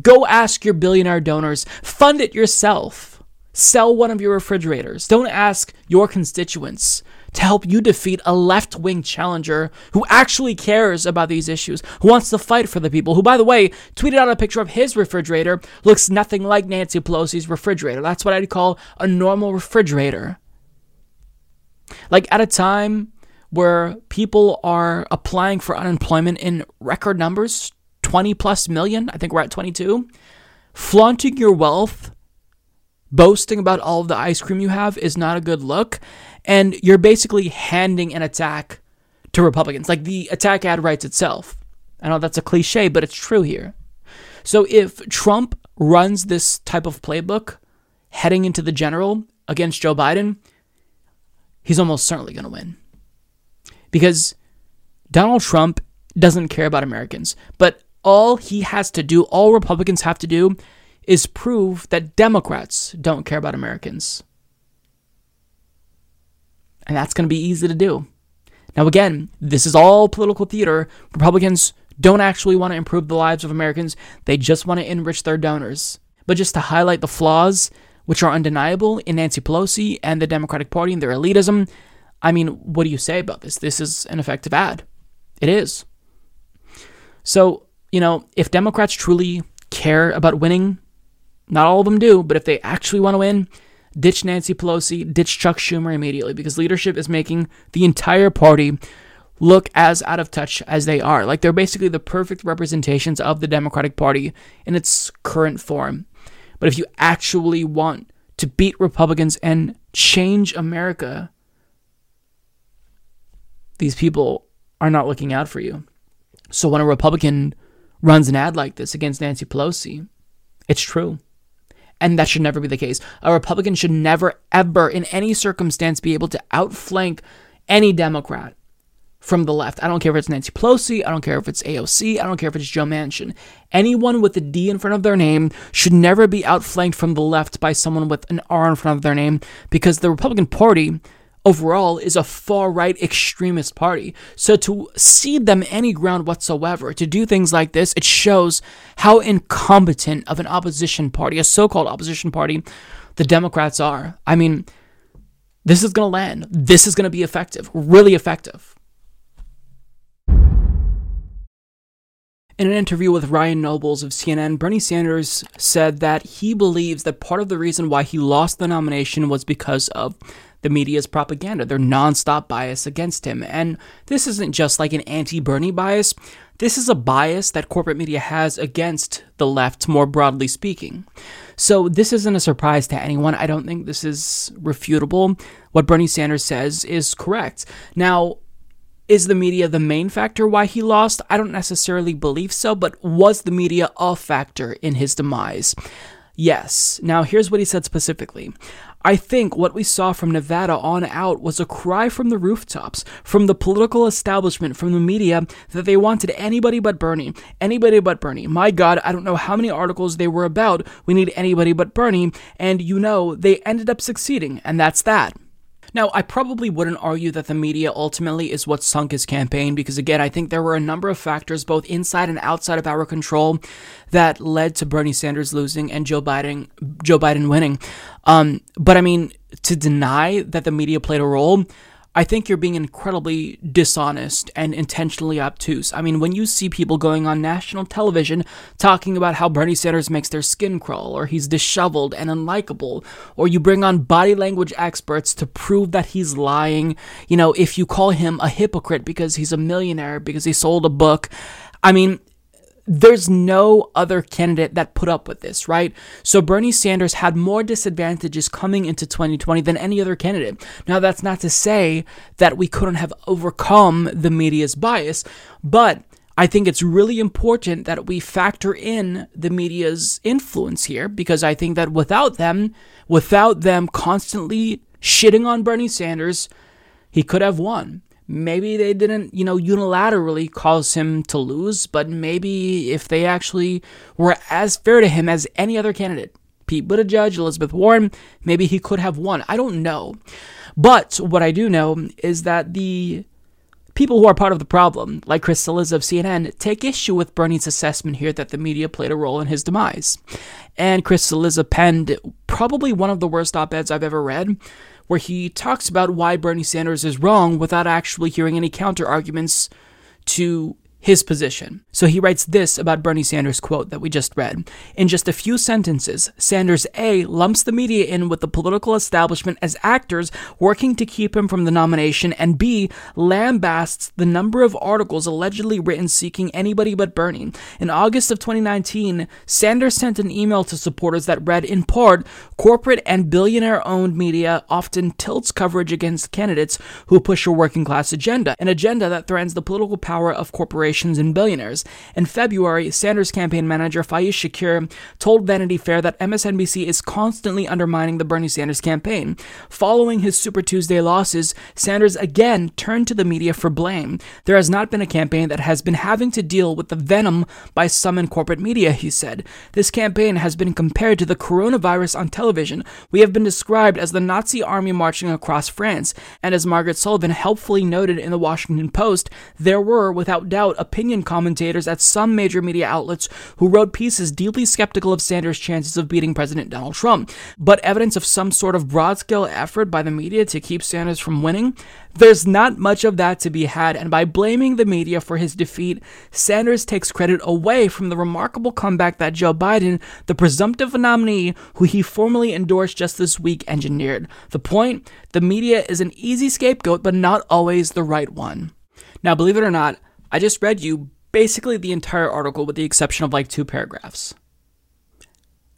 Go ask your billionaire donors, fund it yourself. Sell one of your refrigerators. Don't ask your constituents to help you defeat a left wing challenger who actually cares about these issues, who wants to fight for the people, who, by the way, tweeted out a picture of his refrigerator, looks nothing like Nancy Pelosi's refrigerator. That's what I'd call a normal refrigerator. Like at a time where people are applying for unemployment in record numbers 20 plus million. I think we're at 22. Flaunting your wealth, boasting about all of the ice cream you have is not a good look. And you're basically handing an attack to Republicans. Like the attack ad writes itself. I know that's a cliche, but it's true here. So if Trump runs this type of playbook heading into the general against Joe Biden, he's almost certainly going to win because Donald Trump doesn't care about Americans. But all he has to do, all Republicans have to do, is prove that Democrats don't care about Americans. And that's going to be easy to do. Now, again, this is all political theater. Republicans don't actually want to improve the lives of Americans, they just want to enrich their donors. But just to highlight the flaws, which are undeniable in Nancy Pelosi and the Democratic Party and their elitism, I mean, what do you say about this? This is an effective ad. It is. So, you know, if Democrats truly care about winning, not all of them do, but if they actually want to win, ditch Nancy Pelosi, ditch Chuck Schumer immediately because leadership is making the entire party look as out of touch as they are. Like they're basically the perfect representations of the Democratic Party in its current form. But if you actually want to beat Republicans and change America, these people are not looking out for you. So when a Republican runs an ad like this against Nancy Pelosi, it's true. And that should never be the case. A Republican should never, ever, in any circumstance, be able to outflank any Democrat from the left. I don't care if it's Nancy Pelosi. I don't care if it's AOC. I don't care if it's Joe Manchin. Anyone with a D in front of their name should never be outflanked from the left by someone with an R in front of their name because the Republican Party overall is a far right extremist party. So to cede them any ground whatsoever, to do things like this, it shows how incompetent of an opposition party, a so called opposition party, the Democrats are. I mean, this is going to land. This is going to be effective, really effective. In an interview with Ryan Nobles of CNN, Bernie Sanders said that he believes that part of the reason why he lost the nomination was because of the media's propaganda, their nonstop bias against him. And this isn't just like an anti Bernie bias, this is a bias that corporate media has against the left, more broadly speaking. So this isn't a surprise to anyone. I don't think this is refutable. What Bernie Sanders says is correct. Now, Is the media the main factor why he lost? I don't necessarily believe so, but was the media a factor in his demise? Yes. Now, here's what he said specifically. I think what we saw from Nevada on out was a cry from the rooftops, from the political establishment, from the media, that they wanted anybody but Bernie. Anybody but Bernie. My God, I don't know how many articles they were about. We need anybody but Bernie. And you know, they ended up succeeding, and that's that. Now, I probably wouldn't argue that the media ultimately is what sunk his campaign because, again, I think there were a number of factors, both inside and outside of our control, that led to Bernie Sanders losing and Joe Biden Joe Biden winning. Um, but I mean, to deny that the media played a role, I think you're being incredibly dishonest and intentionally obtuse. I mean, when you see people going on national television talking about how Bernie Sanders makes their skin crawl, or he's disheveled and unlikable, or you bring on body language experts to prove that he's lying, you know, if you call him a hypocrite because he's a millionaire, because he sold a book, I mean, there's no other candidate that put up with this, right? So Bernie Sanders had more disadvantages coming into 2020 than any other candidate. Now, that's not to say that we couldn't have overcome the media's bias, but I think it's really important that we factor in the media's influence here because I think that without them, without them constantly shitting on Bernie Sanders, he could have won. Maybe they didn't, you know, unilaterally cause him to lose, but maybe if they actually were as fair to him as any other candidate, Pete Buttigieg, Elizabeth Warren, maybe he could have won. I don't know. But what I do know is that the people who are part of the problem, like Chris Cillizza of CNN, take issue with Bernie's assessment here that the media played a role in his demise. And Chris Cillizza penned probably one of the worst op eds I've ever read where he talks about why Bernie Sanders is wrong without actually hearing any counter arguments to his position. So he writes this about Bernie Sanders' quote that we just read. In just a few sentences, Sanders A lumps the media in with the political establishment as actors working to keep him from the nomination, and B lambasts the number of articles allegedly written seeking anybody but Bernie. In August of 2019, Sanders sent an email to supporters that read, in part, corporate and billionaire owned media often tilts coverage against candidates who push a working class agenda, an agenda that threatens the political power of corporations corporations and billionaires. In February, Sanders campaign manager Faiz Shakir told Vanity Fair that MSNBC is constantly undermining the Bernie Sanders campaign. Following his Super Tuesday losses, Sanders again turned to the media for blame. There has not been a campaign that has been having to deal with the venom by some in corporate media, he said. This campaign has been compared to the coronavirus on television. We have been described as the Nazi army marching across France. And as Margaret Sullivan helpfully noted in the Washington Post, there were, without doubt, opinion commentators at some major media outlets who wrote pieces deeply skeptical of Sanders' chances of beating President Donald Trump. But evidence of some sort of broad scale effort by the media to keep Sanders from winning, there's not much of that to be had, and by blaming the media for his defeat, Sanders takes credit away from the remarkable comeback that Joe Biden, the presumptive nominee who he formally endorsed just this week, engineered. The point the media is an easy scapegoat, but not always the right one. Now, believe it or not, I just read you basically the entire article with the exception of like two paragraphs.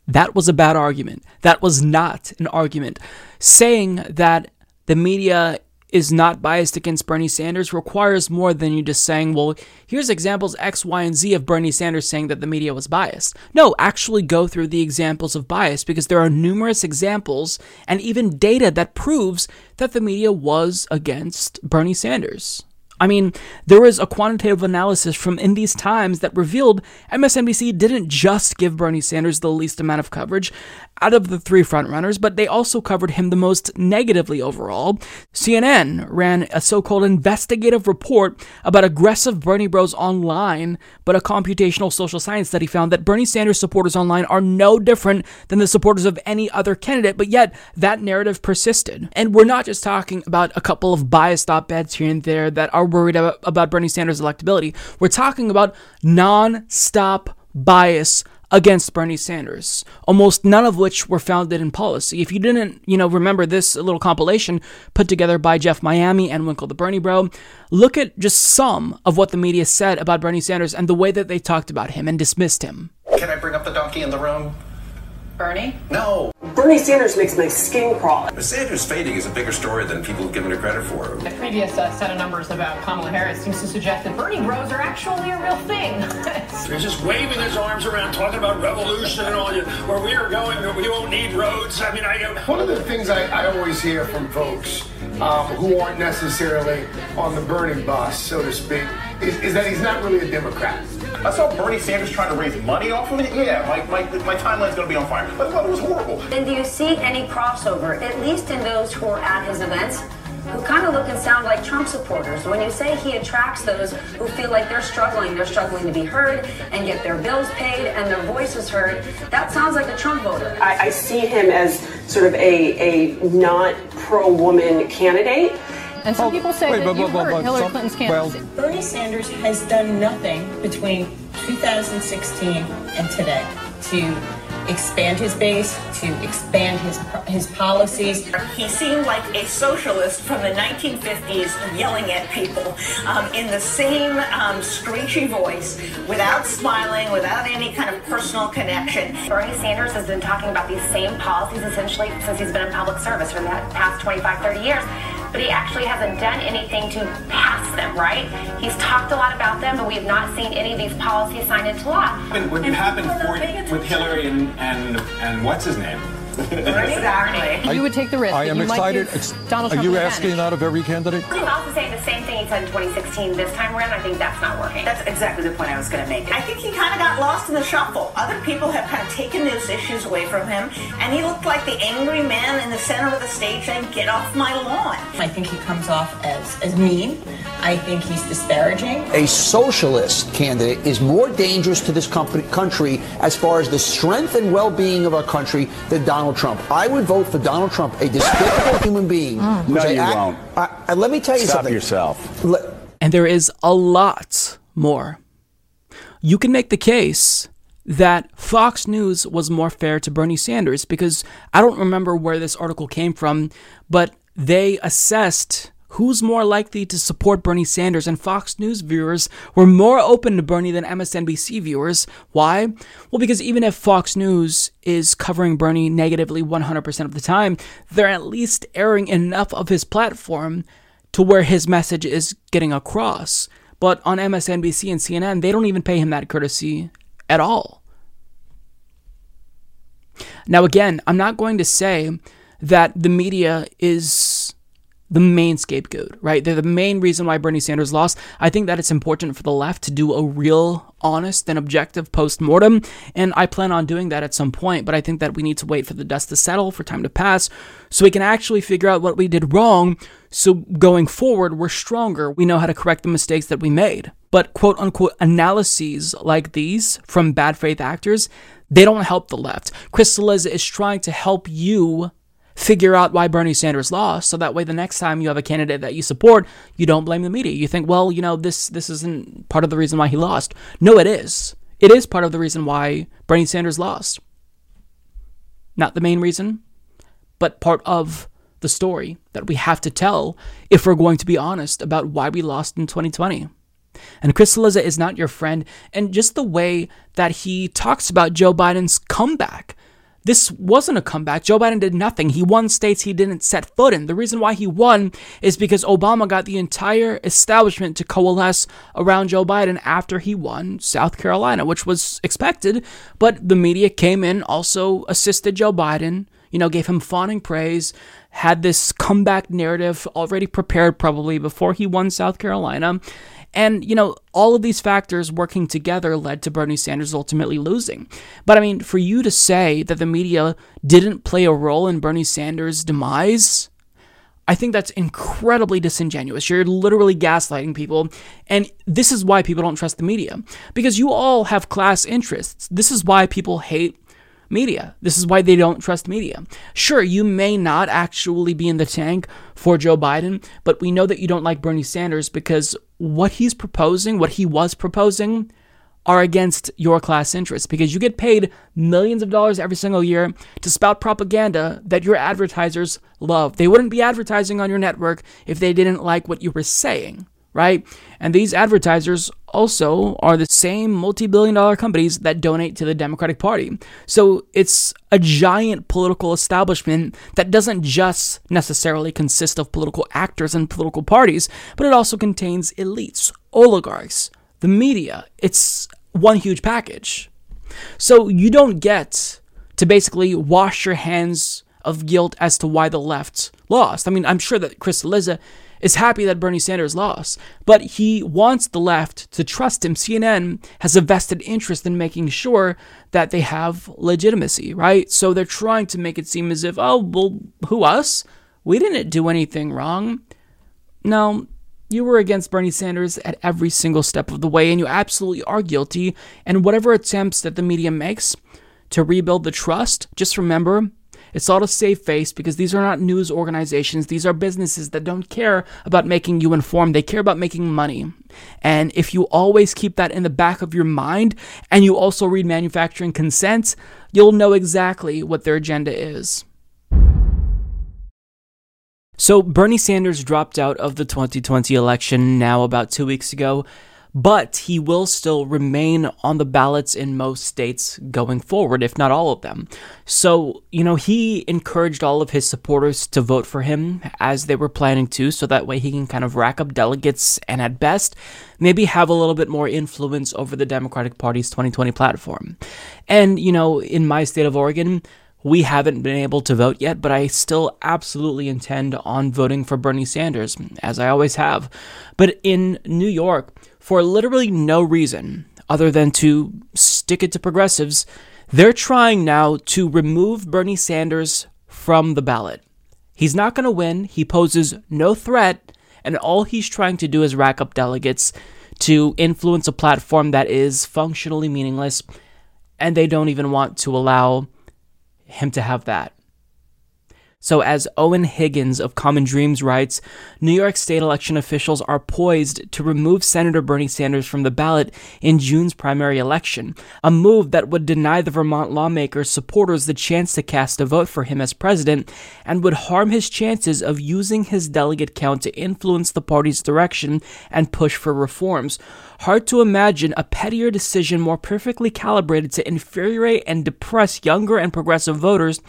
That was a bad argument. That was not an argument. Saying that the media is not biased against Bernie Sanders requires more than you just saying, well, here's examples X, Y, and Z of Bernie Sanders saying that the media was biased. No, actually go through the examples of bias because there are numerous examples and even data that proves that the media was against Bernie Sanders. I mean, there was a quantitative analysis from in these times that revealed MSNBC didn't just give Bernie Sanders the least amount of coverage out of the three frontrunners, but they also covered him the most negatively overall. CNN ran a so called investigative report about aggressive Bernie bros online, but a computational social science study found that Bernie Sanders supporters online are no different than the supporters of any other candidate, but yet that narrative persisted. And we're not just talking about a couple of biased op eds here and there that are worried about, about Bernie Sanders' electability. We're talking about non stop bias against Bernie Sanders, almost none of which were founded in policy. If you didn't, you know, remember this little compilation put together by Jeff Miami and Winkle the Bernie Bro, look at just some of what the media said about Bernie Sanders and the way that they talked about him and dismissed him. Can I bring up the donkey in the room? Bernie? No. Bernie Sanders makes my skin crawl. But Sanders fading is a bigger story than people have given her credit for. The previous uh, set of numbers about Kamala Harris seems to suggest that Bernie bros are actually a real thing. He's just waving his arms around, talking about revolution and all. you, Where we are going, we won't need roads. I mean, I. One of the things I, I always hear from folks um, who aren't necessarily on the burning bus, so to speak, is, is that he's not really a Democrat. I saw Bernie Sanders trying to raise money off of it. Yeah, my, my, my timeline's going to be on fire. I thought it was horrible. And do you see any crossover, at least in those who are at his events, who kind of look and sound like Trump supporters? When you say he attracts those who feel like they're struggling, they're struggling to be heard and get their bills paid and their voices heard, that sounds like a Trump voter. I, I see him as sort of a, a not pro woman candidate. And some people say wait, that but- you've but- heard but Hillary some- Clinton's well- candidacy. Bernie Sanders has done nothing between 2016 and today to expand his base, to expand his his policies. He seemed like a socialist from the 1950s yelling at people um, in the same um, screechy voice, without smiling, without any kind of personal connection. Bernie Sanders has been talking about these same policies essentially since he's been in public service for the past 25, 30 years. But he actually hasn't done anything to pass them, right? He's talked a lot about them, but we have not seen any of these policies signed into law. And what happened for, with Hillary and, and, and what's his name? You would take the risk. I am you might excited. give Ex- Donald Are you asking advantage. that of every candidate? He's also saying the same thing he said in 2016 this time around. I think that's not working. That's exactly the point I was going to make. I think he kind of got lost in the shuffle. Other people have kind of taken those issues away from him, and he looked like the angry man in the center of the stage saying, Get off my lawn. I think he comes off as, as mean. I think he's disparaging. A socialist candidate is more dangerous to this company, country as far as the strength and well-being of our country than Donald Trump. I would vote for Donald Trump, a despicable human being. Mm. No, which I you won't. I- I- let me tell you Stop something. yourself. And there is a lot more. You can make the case that Fox News was more fair to Bernie Sanders because I don't remember where this article came from, but they assessed who's more likely to support Bernie Sanders, and Fox News viewers were more open to Bernie than MSNBC viewers. Why? Well, because even if Fox News is covering Bernie negatively 100% of the time, they're at least airing enough of his platform to where his message is getting across. But on MSNBC and CNN, they don't even pay him that courtesy at all. Now, again, I'm not going to say that the media is the main scapegoat, right? They're the main reason why Bernie Sanders lost. I think that it's important for the left to do a real, honest, and objective post mortem, and I plan on doing that at some point. But I think that we need to wait for the dust to settle, for time to pass, so we can actually figure out what we did wrong. So going forward, we're stronger. We know how to correct the mistakes that we made. But quote unquote analyses like these from bad faith actors, they don't help the left. Chris Cillizza is trying to help you figure out why Bernie Sanders lost, so that way the next time you have a candidate that you support, you don't blame the media. You think, well, you know, this this isn't part of the reason why he lost. No, it is. It is part of the reason why Bernie Sanders lost. Not the main reason, but part of the story that we have to tell if we're going to be honest about why we lost in 2020. And Chris Cillizza is not your friend, and just the way that he talks about Joe Biden's comeback. This wasn't a comeback. Joe Biden did nothing. He won states he didn't set foot in. The reason why he won is because Obama got the entire establishment to coalesce around Joe Biden after he won South Carolina, which was expected. But the media came in, also assisted Joe Biden, you know, gave him fawning praise, had this comeback narrative already prepared probably before he won South Carolina. And, you know, all of these factors working together led to Bernie Sanders ultimately losing. But I mean, for you to say that the media didn't play a role in Bernie Sanders' demise, I think that's incredibly disingenuous. You're literally gaslighting people. And this is why people don't trust the media. Because you all have class interests. This is why people hate media. This is why they don't trust media. Sure, you may not actually be in the tank for Joe Biden, but we know that you don't like Bernie Sanders because what he's proposing, what he was proposing, are against your class interests because you get paid millions of dollars every single year to spout propaganda that your advertisers love. They wouldn't be advertising on your network if they didn't like what you were saying, right? And these advertisers also are the same multi billion dollar companies that donate to the Democratic Party. So it's a giant political establishment that doesn't just necessarily consist of political actors and political parties, but it also contains elites, oligarchs, the media. It's one huge package. So you don't get to basically wash your hands of guilt as to why the left lost. I mean, I'm sure that Chris Cillizza is happy that Bernie Sanders lost, but he wants the left to trust him. CNN has a vested interest in making sure that they have legitimacy, right? So they're trying to make it seem as if, oh, well, who us? We didn't do anything wrong. No, you were against Bernie Sanders at every single step of the way, and you absolutely are guilty. And whatever attempts that the media makes to rebuild the trust, just remember it's all to save face because these are not news organizations. These are businesses that don't care about making you informed. They care about making money. And if you always keep that in the back of your mind and you also read manufacturing consent, you'll know exactly what their agenda is. So, Bernie Sanders dropped out of the 2020 election now about two weeks ago but he will still remain on the ballots in most states going forward, if not all of them. So, you know, he encouraged all of his supporters to vote for him as they were planning to, so that way he can kind of rack up delegates and at best, maybe have a little bit more influence over the Democratic Party's 2020 platform. And, you know, in my state of Oregon, we haven't been able to vote yet, but I still absolutely intend on voting for Bernie Sanders, as I always have. But in New York, for literally no reason other than to stick it to progressives, they're trying now to remove Bernie Sanders from the ballot. He's not going to win, he poses no threat, and all he's trying to do is rack up delegates to influence a platform that is functionally meaningless, and they don't even want to allow him to have that. So, as Eoin Higgins of Common Dreams writes, New York State election officials are poised to remove Senator Bernie Sanders from the ballot in June's primary election, a move that would deny the Vermont lawmaker's supporters the chance to cast a vote for him as president and would harm his chances of using his delegate count to influence the party's direction and push for reforms. Hard to imagine a pettier decision more perfectly calibrated to infuriate and depress younger and progressive voters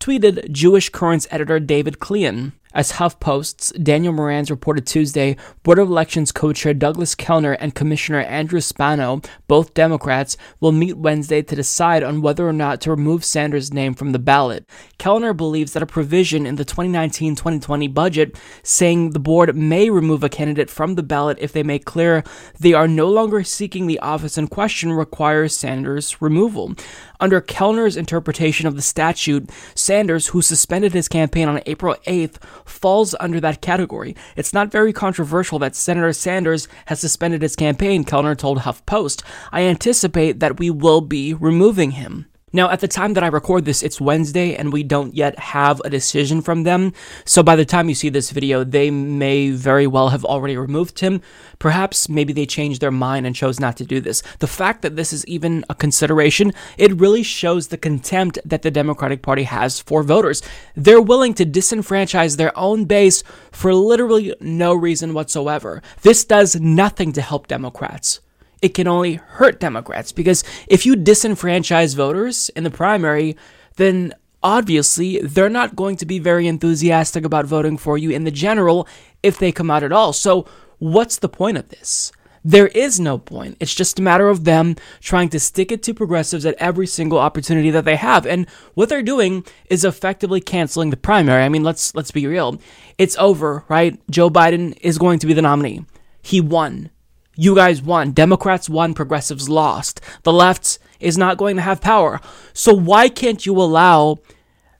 tweeted Jewish Currents editor David Klion. As HuffPost's Daniel Marans reported Tuesday, Board of Elections co chair Douglas Kellner and Commissioner Andrew Spano, both Democrats, will meet Wednesday to decide on whether or not to remove Sanders' name from the ballot. Kellner believes that a provision in the 2019 2020 budget saying the board may remove a candidate from the ballot if they make clear they are no longer seeking the office in question requires Sanders' removal. Under Kellner's interpretation of the statute, Sanders, who suspended his campaign on April 8th, falls under that category. It's not very controversial that Senator Sanders has suspended his campaign, Kellner told HuffPost. I anticipate that we will be removing him. Now, at the time that I record this, it's Wednesday and we don't yet have a decision from them. So by the time you see this video, they may very well have already removed him. Perhaps maybe they changed their mind and chose not to do this. The fact that this is even a consideration, it really shows the contempt that the Democratic Party has for voters. They're willing to disenfranchise their own base for literally no reason whatsoever. This does nothing to help Democrats it can only hurt Democrats because if you disenfranchise voters in the primary, then obviously they're not going to be very enthusiastic about voting for you in the general if they come out at all. So, what's the point of this? There is no point. It's just a matter of them trying to stick it to progressives at every single opportunity that they have. And what they're doing is effectively canceling the primary. I mean, let's let's be real. It's over, right? Joe Biden is going to be the nominee. He won. You guys won. Democrats won. Progressives lost. The left is not going to have power. So why can't you allow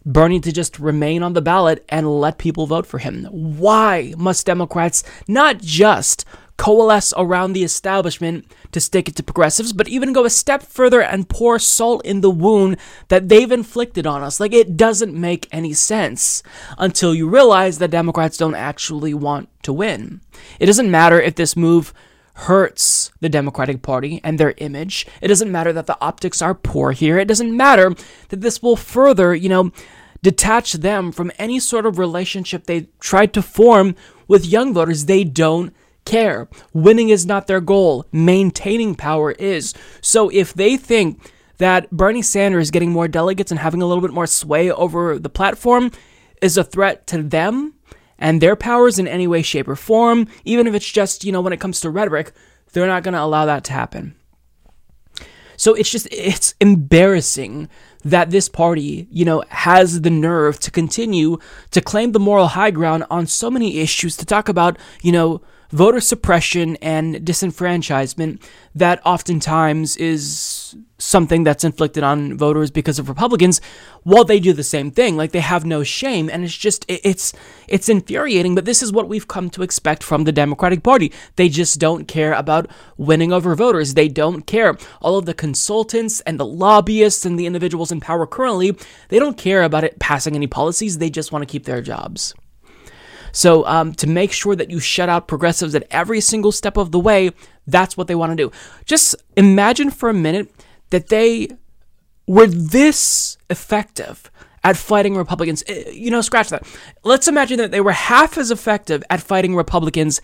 Bernie to just remain on the ballot and let people vote for him? Why must Democrats not just coalesce around the establishment to stick it to progressives, but even go a step further and pour salt in the wound that they've inflicted on us. Like, it doesn't make any sense until you realize that Democrats don't actually want to win. It doesn't matter if this move hurts the Democratic Party and their image. It doesn't matter that the optics are poor here. It doesn't matter that this will further, you know, detach them from any sort of relationship they tried to form with young voters. They don't care. Winning is not their goal, maintaining power is. So if they think that Bernie Sanders getting more delegates and having a little bit more sway over the platform is a threat to them and their powers in any way, shape, or form, even if it's just, you know, when it comes to rhetoric, they're not going to allow that to happen. So it's just, it's embarrassing that this party, you know, has the nerve to continue to claim the moral high ground on so many issues, to talk about, you know, voter suppression and disenfranchisement that oftentimes is something that's inflicted on voters because of Republicans while they do the same thing. Like they have no shame and it's just it's it's infuriating. But this is what we've come to expect from the Democratic Party. They just don't care about winning over voters. They don't care. All of the consultants and the lobbyists and the individuals in power currently they don't care about it passing any policies. They just want to keep their jobs so, um, to make sure that you shut out progressives at every single step of the way, that's what they want to do. Just imagine for a minute that they were this effective at fighting Republicans. Eh, you know, scratch that. Let's imagine that they were half as effective at fighting Republicans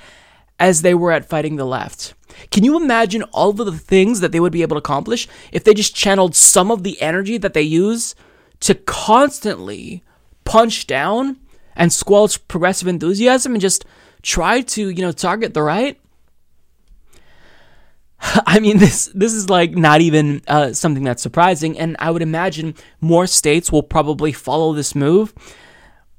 as they were at fighting the left. Can you imagine all of the things that they would be able to accomplish if they just channeled some of the energy that they use to constantly punch down and squelch progressive enthusiasm and just try to, you know, target the right? I mean, this this is like not even uh, something that's surprising, and I would imagine more states will probably follow this move.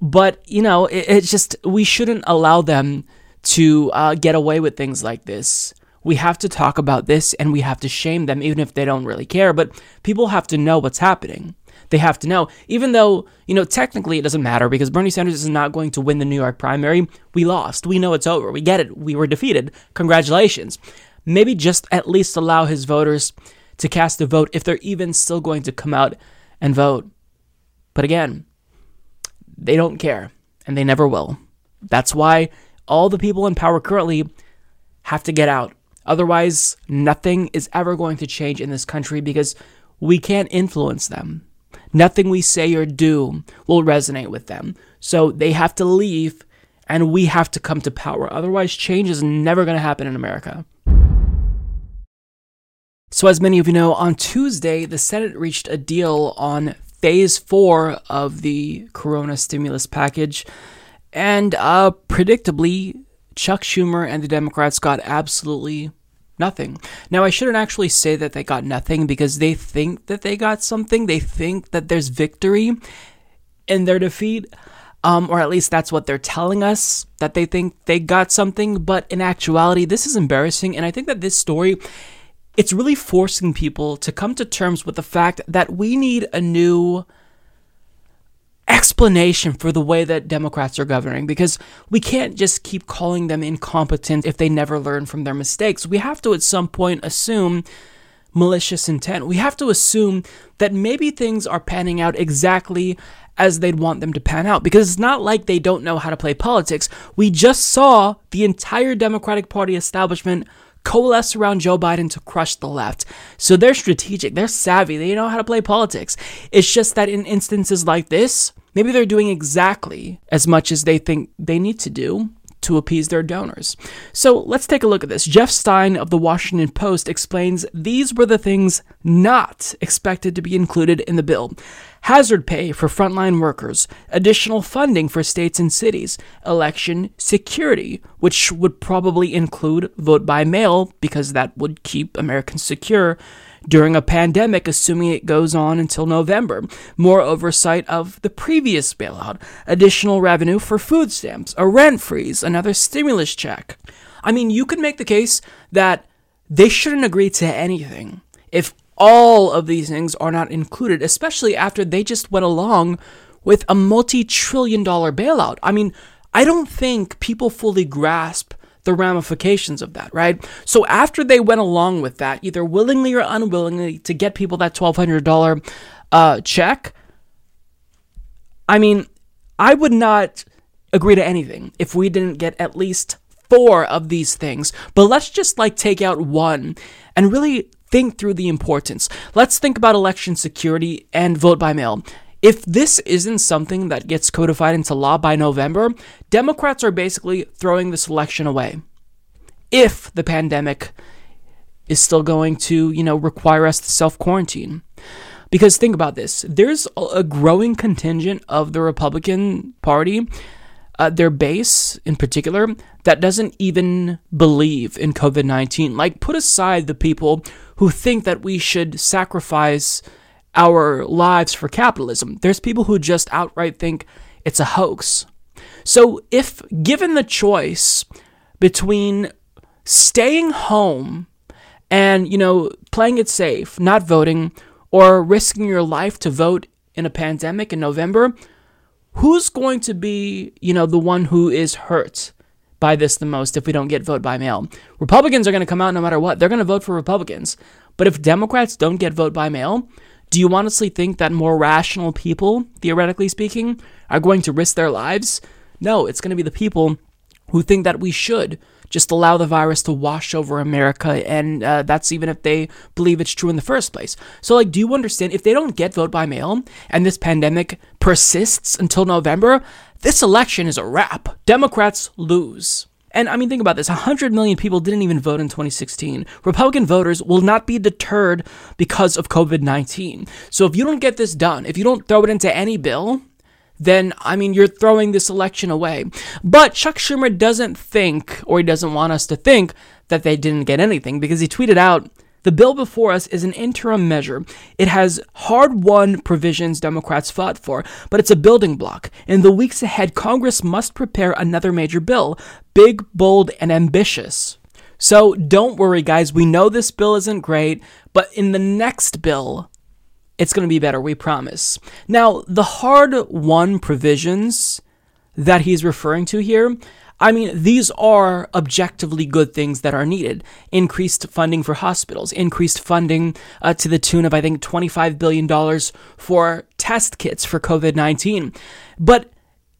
But you know, it, it's just we shouldn't allow them to uh, get away with things like this. We have to talk about this, and we have to shame them, even if they don't really care. But people have to know what's happening they have to know. Even though, you know, technically it doesn't matter because Bernie Sanders is not going to win the New York primary. We lost. We know it's over. We get it. We were defeated. Congratulations. Maybe just at least allow his voters to cast a vote if they're even still going to come out and vote. But again, they don't care and they never will. That's why all the people in power currently have to get out. Otherwise, nothing is ever going to change in this country because we can't influence them. Nothing we say or do will resonate with them. So they have to leave and we have to come to power. Otherwise, change is never going to happen in America. So, as many of you know, on Tuesday, the Senate reached a deal on phase four of the corona stimulus package. And uh, predictably, Chuck Schumer and the Democrats got absolutely nothing. Now, I shouldn't actually say that they got nothing because they think that they got something. They think that there's victory in their defeat. Um, or at least that's what they're telling us that they think they got something. But in actuality, this is embarrassing. And I think that this story, it's really forcing people to come to terms with the fact that we need a new explanation for the way that Democrats are governing because we can't just keep calling them incompetent if they never learn from their mistakes. We have to at some point assume malicious intent. We have to assume that maybe things are panning out exactly as they'd want them to pan out because it's not like they don't know how to play politics. We just saw the entire Democratic Party establishment coalesce around Joe Biden to crush the left. So they're strategic, they're savvy, they know how to play politics. It's just that in instances like this, maybe they're doing exactly as much as they think they need to do to appease their donors. So let's take a look at this. Jeff Stein of the Washington Post explains these were the things not expected to be included in the bill hazard pay for frontline workers, additional funding for states and cities, election security, which would probably include vote by mail because that would keep Americans secure during a pandemic, assuming it goes on until November, more oversight of the previous bailout, additional revenue for food stamps, a rent freeze, another stimulus check. I mean, you could make the case that they shouldn't agree to anything if all of these things are not included, especially after they just went along with a multi trillion dollar bailout. I mean, I don't think people fully grasp the ramifications of that, right? So after they went along with that, either willingly or unwillingly, to get people that $1,200 uh, check, I mean, I would not agree to anything if we didn't get at least four of these things. But let's just like take out one and really think through the importance. Let's think about election security and vote by mail. If this isn't something that gets codified into law by November, Democrats are basically throwing this election away. if the pandemic is still going to, you know, require us to self quarantine. Because think about this there's a growing contingent of the Republican Party, uh, their base in particular, that doesn't even believe in COVID 19. Like, put aside the people who think that we should sacrifice our lives for capitalism. There's people who just outright think it's a hoax. So, if given the choice between staying home and, you know, playing it safe, not voting, or risking your life to vote in a pandemic in November, who's going to be, you know, the one who is hurt by this the most if we don't get vote by mail? Republicans are going to come out no matter what. They're going to vote for Republicans. But if Democrats don't get vote by mail, do you honestly think that more rational people, theoretically speaking, are going to risk their lives? No, it's going to be the people who think that we should just allow the virus to wash over America, and uh, that's even if they believe it's true in the first place. So, like, do you understand if they don't get vote by mail and this pandemic persists until November, this election is a wrap. Democrats lose. And I mean, think about this 100 million people didn't even vote in 2016. Republican voters will not be deterred because of COVID 19. So if you don't get this done, if you don't throw it into any bill, then I mean, you're throwing this election away. But Chuck Schumer doesn't think, or he doesn't want us to think, that they didn't get anything because he tweeted out, the bill before us is an interim measure. It has hard won provisions Democrats fought for, but it's a building block. In the weeks ahead, Congress must prepare another major bill big, bold, and ambitious. So don't worry, guys. We know this bill isn't great, but in the next bill, it's going to be better, we promise. Now, the hard won provisions that he's referring to here, I mean, these are objectively good things that are needed. Increased funding for hospitals, increased funding uh, to the tune of, I think, $25 billion for test kits for COVID 19. But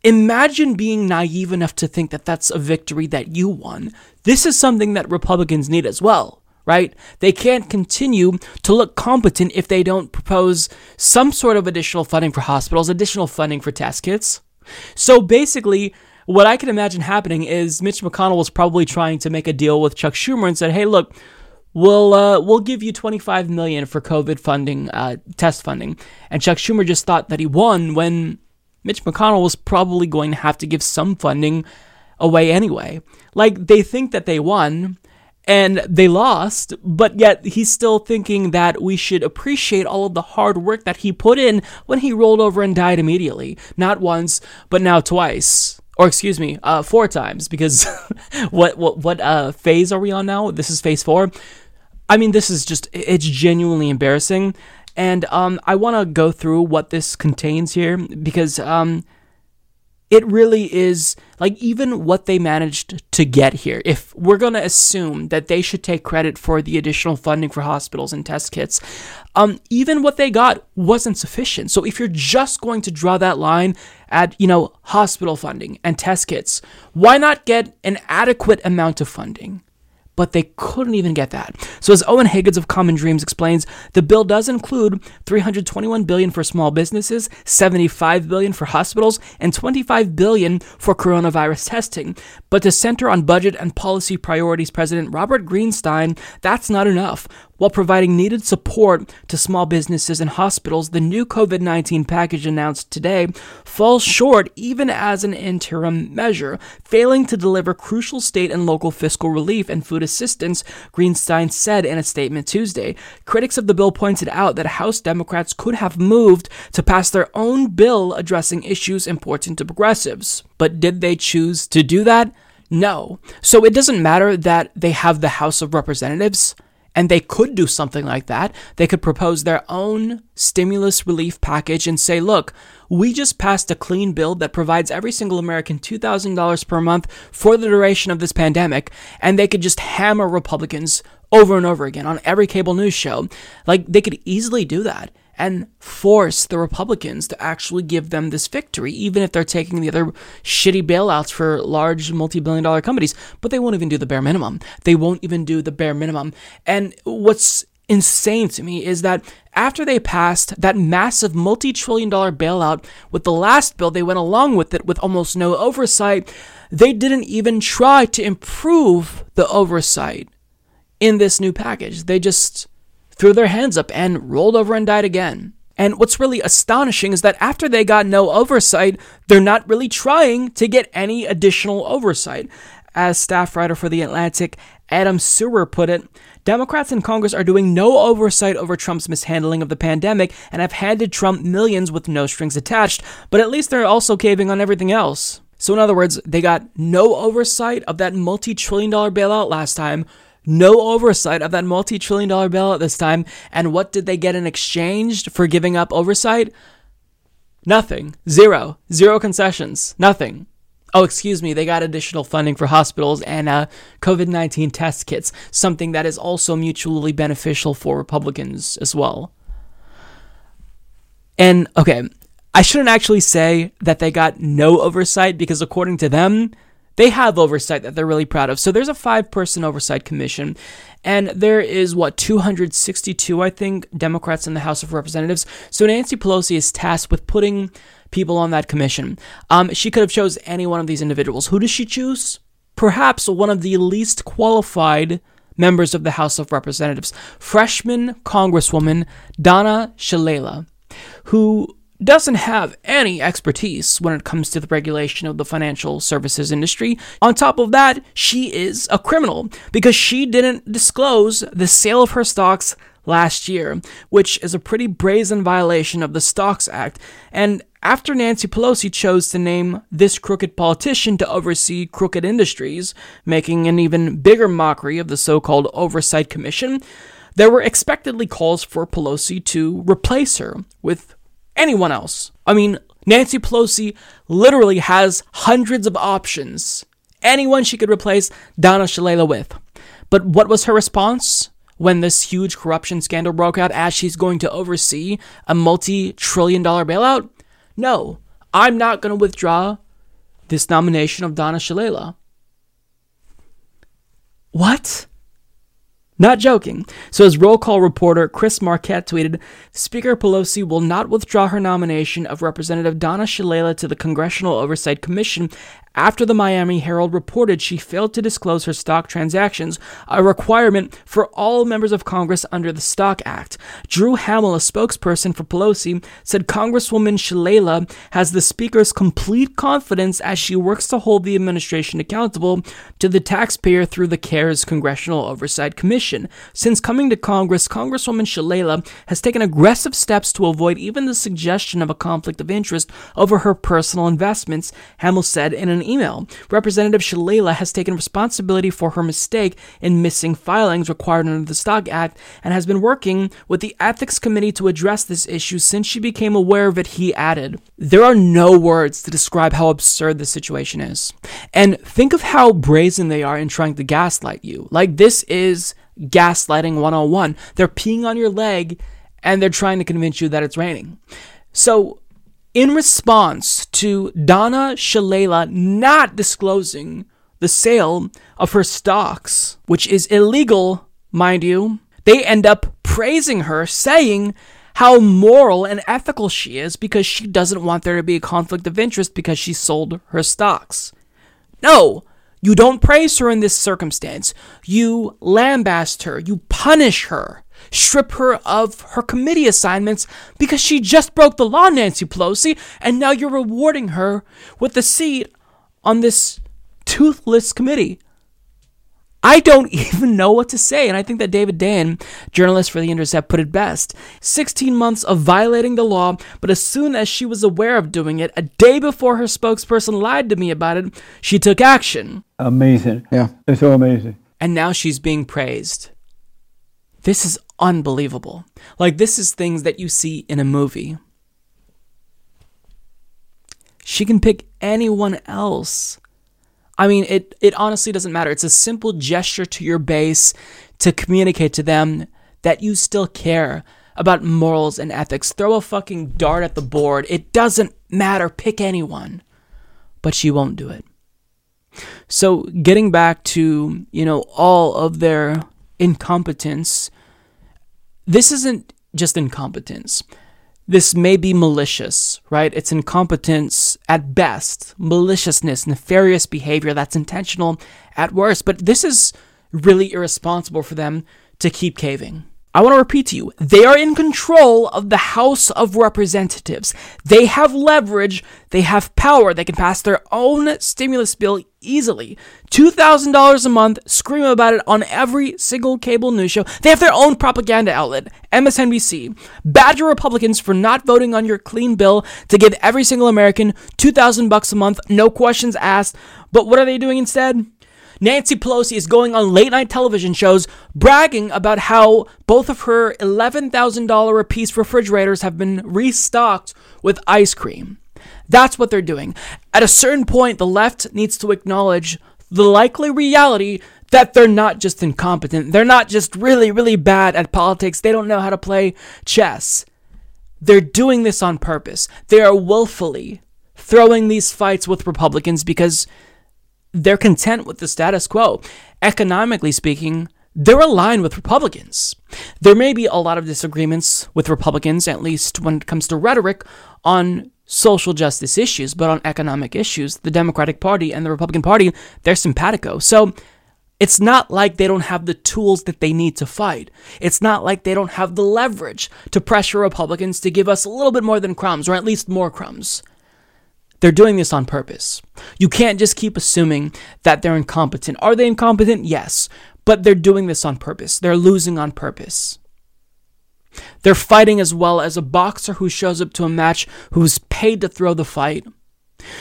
imagine being naive enough to think that that's a victory that you won. This is something that Republicans need as well right? They can't continue to look competent if they don't propose some sort of additional funding for hospitals, additional funding for test kits. So basically, what I can imagine happening is Mitch McConnell was probably trying to make a deal with Chuck Schumer and said, "Hey, look, we'll uh, we'll give you 25 million for COVID funding, uh, test funding." And Chuck Schumer just thought that he won when Mitch McConnell was probably going to have to give some funding away anyway. Like they think that they won, and they lost, but yet he's still thinking that we should appreciate all of the hard work that he put in when he rolled over and died immediately. Not once, but now twice. Or excuse me, uh, four times because what what what uh, phase are we on now? This is phase four. I mean, this is just it's genuinely embarrassing, and um, I want to go through what this contains here because um, it really is like even what they managed to get here. If we're going to assume that they should take credit for the additional funding for hospitals and test kits, um, even what they got wasn't sufficient. So if you're just going to draw that line at, you know, hospital funding and test kits, why not get an adequate amount of funding? But they couldn't even get that. So as Eoin Higgins of Common Dreams explains, the bill does include 321 billion for small businesses, 75 billion for hospitals, and 25 billion for coronavirus testing. But to center on budget and policy priorities, President Robert Greenstein, that's not enough. While providing needed support to small businesses and hospitals, the new COVID 19 package announced today falls short even as an interim measure, failing to deliver crucial state and local fiscal relief and food assistance, Greenstein said in a statement Tuesday. Critics of the bill pointed out that House Democrats could have moved to pass their own bill addressing issues important to progressives. But did they choose to do that? No. So it doesn't matter that they have the House of Representatives. And they could do something like that. They could propose their own stimulus relief package and say, look, we just passed a clean bill that provides every single American $2,000 per month for the duration of this pandemic. And they could just hammer Republicans over and over again on every cable news show. Like, they could easily do that and force the Republicans to actually give them this victory, even if they're taking the other shitty bailouts for large multi billion dollar companies. But they won't even do the bare minimum. They won't even do the bare minimum. And what's insane to me is that after they passed that massive multi trillion dollar bailout with the last bill, they went along with it with almost no oversight. They didn't even try to improve the oversight in this new package. They just threw their hands up and rolled over and died again. And what's really astonishing is that after they got no oversight, they're not really trying to get any additional oversight. As staff writer for The Atlantic, Adam Serwer put it, Democrats in Congress are doing no oversight over Trump's mishandling of the pandemic and have handed Trump millions with no strings attached, but at least they're also caving on everything else. So, in other words, they got no oversight of that multi trillion dollar bailout last time, no oversight of that multi trillion dollar bailout this time, and what did they get in exchange for giving up oversight? Nothing. Zero. Zero concessions. Nothing. Oh, excuse me, they got additional funding for hospitals and uh, COVID 19 test kits, something that is also mutually beneficial for Republicans as well. And okay, I shouldn't actually say that they got no oversight because according to them, they have oversight that they're really proud of. So there's a five person oversight commission, and there is what 262, I think, Democrats in the House of Representatives. So Nancy Pelosi is tasked with putting people on that commission. Um, she could have chose any one of these individuals. Who does she choose? Perhaps one of the least qualified members of the House of Representatives, freshman Congresswoman Donna Shalala, who doesn't have any expertise when it comes to the regulation of the financial services industry. On top of that, she is a criminal because she didn't disclose the sale of her stocks last year, which is a pretty brazen violation of the Stocks Act. And after Nancy Pelosi chose to name this crooked politician to oversee crooked industries, making an even bigger mockery of the so called Oversight Commission, there were expectedly calls for Pelosi to replace her with anyone else. I mean, Nancy Pelosi literally has hundreds of options. Anyone she could replace Donna Shalala with. But what was her response? when this huge corruption scandal broke out as she's going to oversee a multi trillion dollar bailout? No, I'm not going to withdraw this nomination of Donna Shalala. What? Not joking. So, as roll call reporter Chris Marquette tweeted, Speaker Pelosi will not withdraw her nomination of Representative Donna Shalala to the Congressional Oversight Commission after the Miami Herald reported she failed to disclose her stock transactions, a requirement for all members of Congress under the Stock Act. Drew Hamill, a spokesperson for Pelosi, said Congresswoman Shalala has the Speaker's complete confidence as she works to hold the administration accountable to the taxpayer through the CARES Congressional Oversight Commission. Since coming to Congress, Congresswoman Shalala has taken aggressive steps to avoid even the suggestion of a conflict of interest over her personal investments, Hamill said in an an email. Representative Shalala has taken responsibility for her mistake in missing filings required under the Stock Act and has been working with the Ethics Committee to address this issue since she became aware of it, he added. There are no words to describe how absurd this situation is. And think of how brazen they are in trying to gaslight you. Like, this is gaslighting 101. They're peeing on your leg and they're trying to convince you that it's raining. So, in response to Donna Shalala not disclosing the sale of her stocks, which is illegal, mind you, they end up praising her, saying how moral and ethical she is because she doesn't want there to be a conflict of interest because she sold her stocks. No, you don't praise her in this circumstance. You lambaste her, you punish her strip her of her committee assignments because she just broke the law, Nancy Pelosi, and now you're rewarding her with a seat on this toothless committee. I don't even know what to say, and I think that David Dayen, journalist for The Intercept, put it best. 16 months of violating the law, but as soon as she was aware of doing it, a day before her spokesperson lied to me about it, she took action. Amazing. Yeah. It's so amazing. And now she's being praised. This is unbelievable. Like, this is things that you see in a movie. She can pick anyone else. I mean, it, it honestly doesn't matter. It's a simple gesture to your base to communicate to them that you still care about morals and ethics. Throw a fucking dart at the board. It doesn't matter. Pick anyone. But she won't do it. So, getting back to, you know, all of their incompetence this isn't just incompetence. This may be malicious, right? It's incompetence at best, maliciousness, nefarious behavior that's intentional at worst. But this is really irresponsible for them to keep caving. I want to repeat to you, they are in control of the House of Representatives. They have leverage, they have power, they can pass their own stimulus bill easily. $2,000 a month, scream about it on every single cable news show. They have their own propaganda outlet, MSNBC. Badger Republicans for not voting on your clean bill to give every single American 2000 bucks a month, no questions asked. But what are they doing instead? Nancy Pelosi is going on late night television shows bragging about how both of her $11,000 a piece refrigerators have been restocked with ice cream. That's what they're doing. At a certain point, the left needs to acknowledge the likely reality that they're not just incompetent. They're not just really, really bad at politics. They don't know how to play chess. They're doing this on purpose. They are willfully throwing these fights with Republicans because they're content with the status quo. Economically speaking, they're aligned with Republicans. There may be a lot of disagreements with Republicans, at least when it comes to rhetoric, on social justice issues, but on economic issues, the Democratic Party and the Republican Party, they're simpatico. So it's not like they don't have the tools that they need to fight. It's not like they don't have the leverage to pressure Republicans to give us a little bit more than crumbs, or at least more crumbs. They're doing this on purpose. You can't just keep assuming that they're incompetent. Are they incompetent? Yes. But they're doing this on purpose. They're losing on purpose. They're fighting as well as a boxer who shows up to a match who's paid to throw the fight.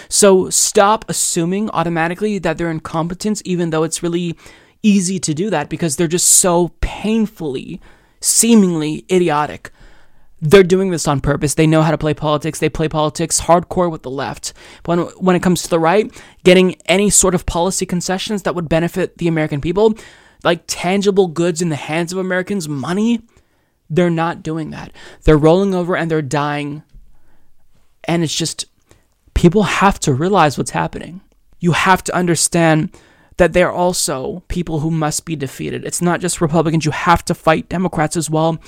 So stop assuming automatically that they're incompetent, even though it's really easy to do that because they're just so painfully, seemingly idiotic they're doing this on purpose. They know how to play politics. They play politics hardcore with the left. But when, when it comes to the right, getting any sort of policy concessions that would benefit the American people, like tangible goods in the hands of Americans, money, they're not doing that. They're rolling over and they're dying. And it's just, people have to realize what's happening. You have to understand that they're also people who must be defeated. It's not just Republicans. You have to fight Democrats as well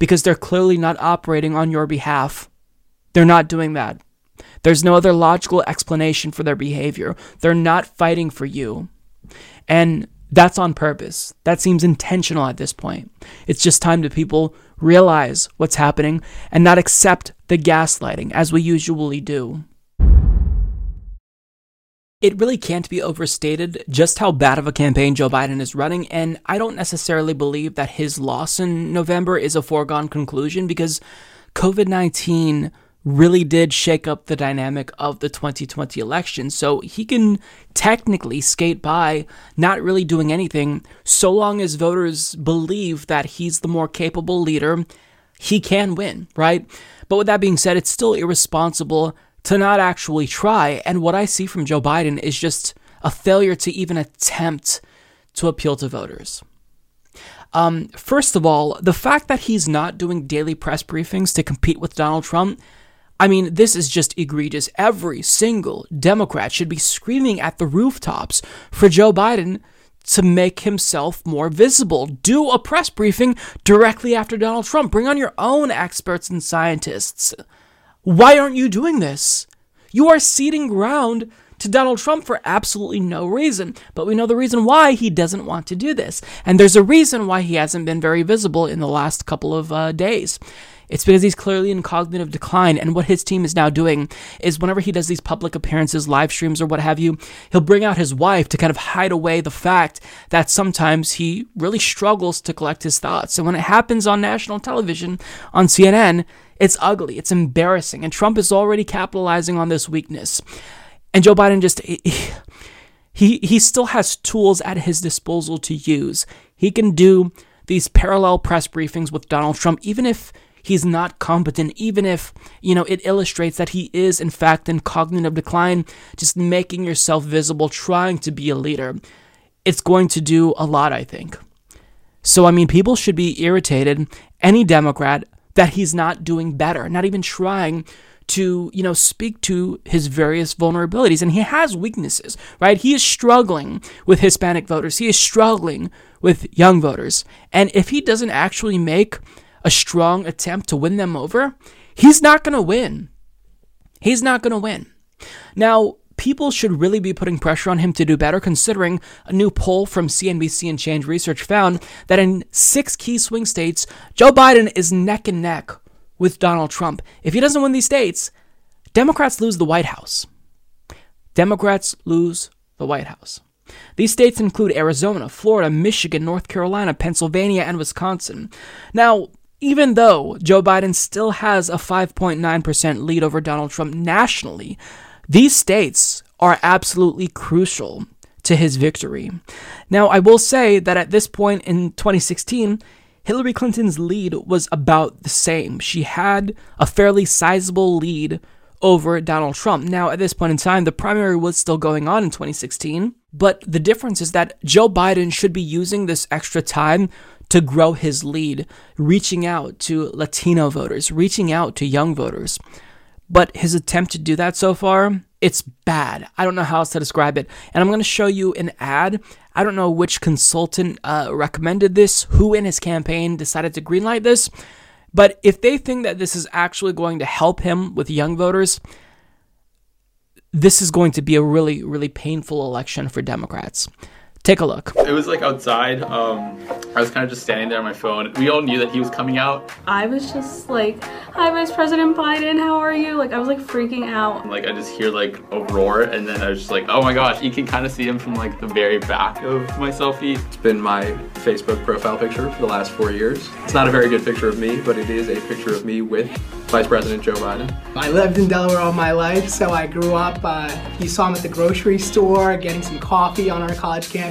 because they're clearly not operating on your behalf. They're not doing that. There's no other logical explanation for their behavior. They're not fighting for you. And that's on purpose. That seems intentional at this point. It's just time that people realize what's happening and not accept the gaslighting as we usually do. It really can't be overstated just how bad of a campaign Joe Biden is running, and I don't necessarily believe that his loss in November is a foregone conclusion because COVID 19 really did shake up the dynamic of the 2020 election. So he can technically skate by, not really doing anything, so long as voters believe that he's the more capable leader, he can win, right? But with that being said, it's still irresponsible to not actually try. And what I see from Joe Biden is just a failure to even attempt to appeal to voters. Um, first of all, the fact that he's not doing daily press briefings to compete with Donald Trump, I mean, this is just egregious. Every single Democrat should be screaming at the rooftops for Joe Biden to make himself more visible. Do a press briefing directly after Donald Trump. Bring on your own experts and scientists. Why aren't you doing this? You are ceding ground to Donald Trump for absolutely no reason. But we know the reason why he doesn't want to do this. And there's a reason why he hasn't been very visible in the last couple of uh, days. It's because he's clearly in cognitive decline. And what his team is now doing is whenever he does these public appearances, live streams, or what have you, he'll bring out his wife to kind of hide away the fact that sometimes he really struggles to collect his thoughts. And when it happens on national television, on CNN, it's ugly. It's embarrassing. And Trump is already capitalizing on this weakness. And Joe Biden just. He, he still has tools at his disposal to use. He can do these parallel press briefings with Donald Trump, even if he's not competent, even if, you know, it illustrates that he is, in fact, in cognitive decline, just making yourself visible, trying to be a leader. It's going to do a lot, I think. So, I mean, people should be irritated, any Democrat, that he's not doing better, not even trying to, you know, speak to his various vulnerabilities. And he has weaknesses, right? He is struggling with Hispanic voters. He is struggling with young voters. And if he doesn't actually make a strong attempt to win them over, he's not going to win. He's not going to win. Now, people should really be putting pressure on him to do better, considering a new poll from CNBC and Change Research found that in six key swing states, Joe Biden is neck and neck with Donald Trump. If he doesn't win these states, Democrats lose the White House. Democrats lose the White House. These states include Arizona, Florida, Michigan, North Carolina, Pennsylvania, and Wisconsin. Now, even though Joe Biden still has a 5.9% lead over Donald Trump nationally, these states are absolutely crucial to his victory. Now, I will say that at this point in 2016, Hillary Clinton's lead was about the same. She had a fairly sizable lead over Donald Trump. Now, at this point in time, the primary was still going on in 2016, but the difference is that Joe Biden should be using this extra time to grow his lead, reaching out to Latino voters, reaching out to young voters. But his attempt to do that so far, it's bad. I don't know how else to describe it. And I'm going to show you an ad. I don't know which consultant uh, recommended this, who in his campaign decided to greenlight this, but if they think that this is actually going to help him with young voters, this is going to be a really, really painful election for Democrats. Take a look. It was like outside. Um, I was kind of just standing there on my phone. We all knew that he was coming out. I was just like, "Hi, Vice President Biden, how are you?" Like I was like freaking out. Like I just hear like a roar, and then I was just like, "Oh my gosh!" You can kind of see him from like the very back of my selfie. It's been my Facebook profile picture for the last four years. It's not a very good picture of me, but it is a picture of me with Vice President Joe Biden. I lived in Delaware all my life, so I grew up. Uh, you saw him at the grocery store getting some coffee on our college campus.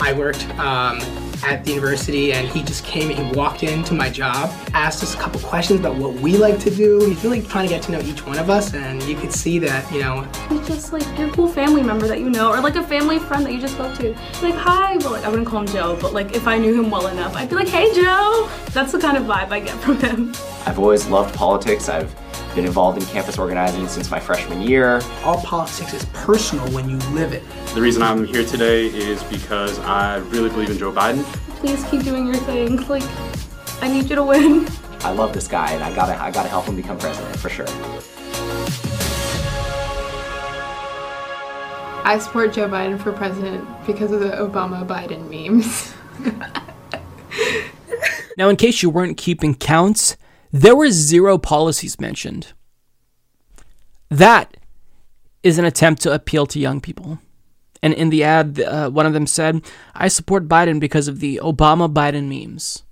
I worked um, at the university, and he just came and he walked into my job, asked us a couple questions about what we like to do. He's really trying to get to know each one of us, and you could see that, you know. He's just like your cool family member that you know, or like a family friend that you just spoke to. Like, hi, but like I wouldn't call him Joe, but like if I knew him well enough, I'd be like, hey, Joe. That's the kind of vibe I get from him. I've always loved politics. I've been involved in campus organizing since my freshman year. All politics is personal when you live it. The reason I'm here today is because I really believe in Joe Biden. Please keep doing your thing. Like, I need you to win. I love this guy, and I gotta, I gotta help him become president for sure. I support Joe Biden for president because of the Obama Biden memes. now, in case you weren't keeping counts, there were zero policies mentioned. That is an attempt to appeal to young people. And in the ad, uh, one of them said, I support Biden because of the Obama Biden memes.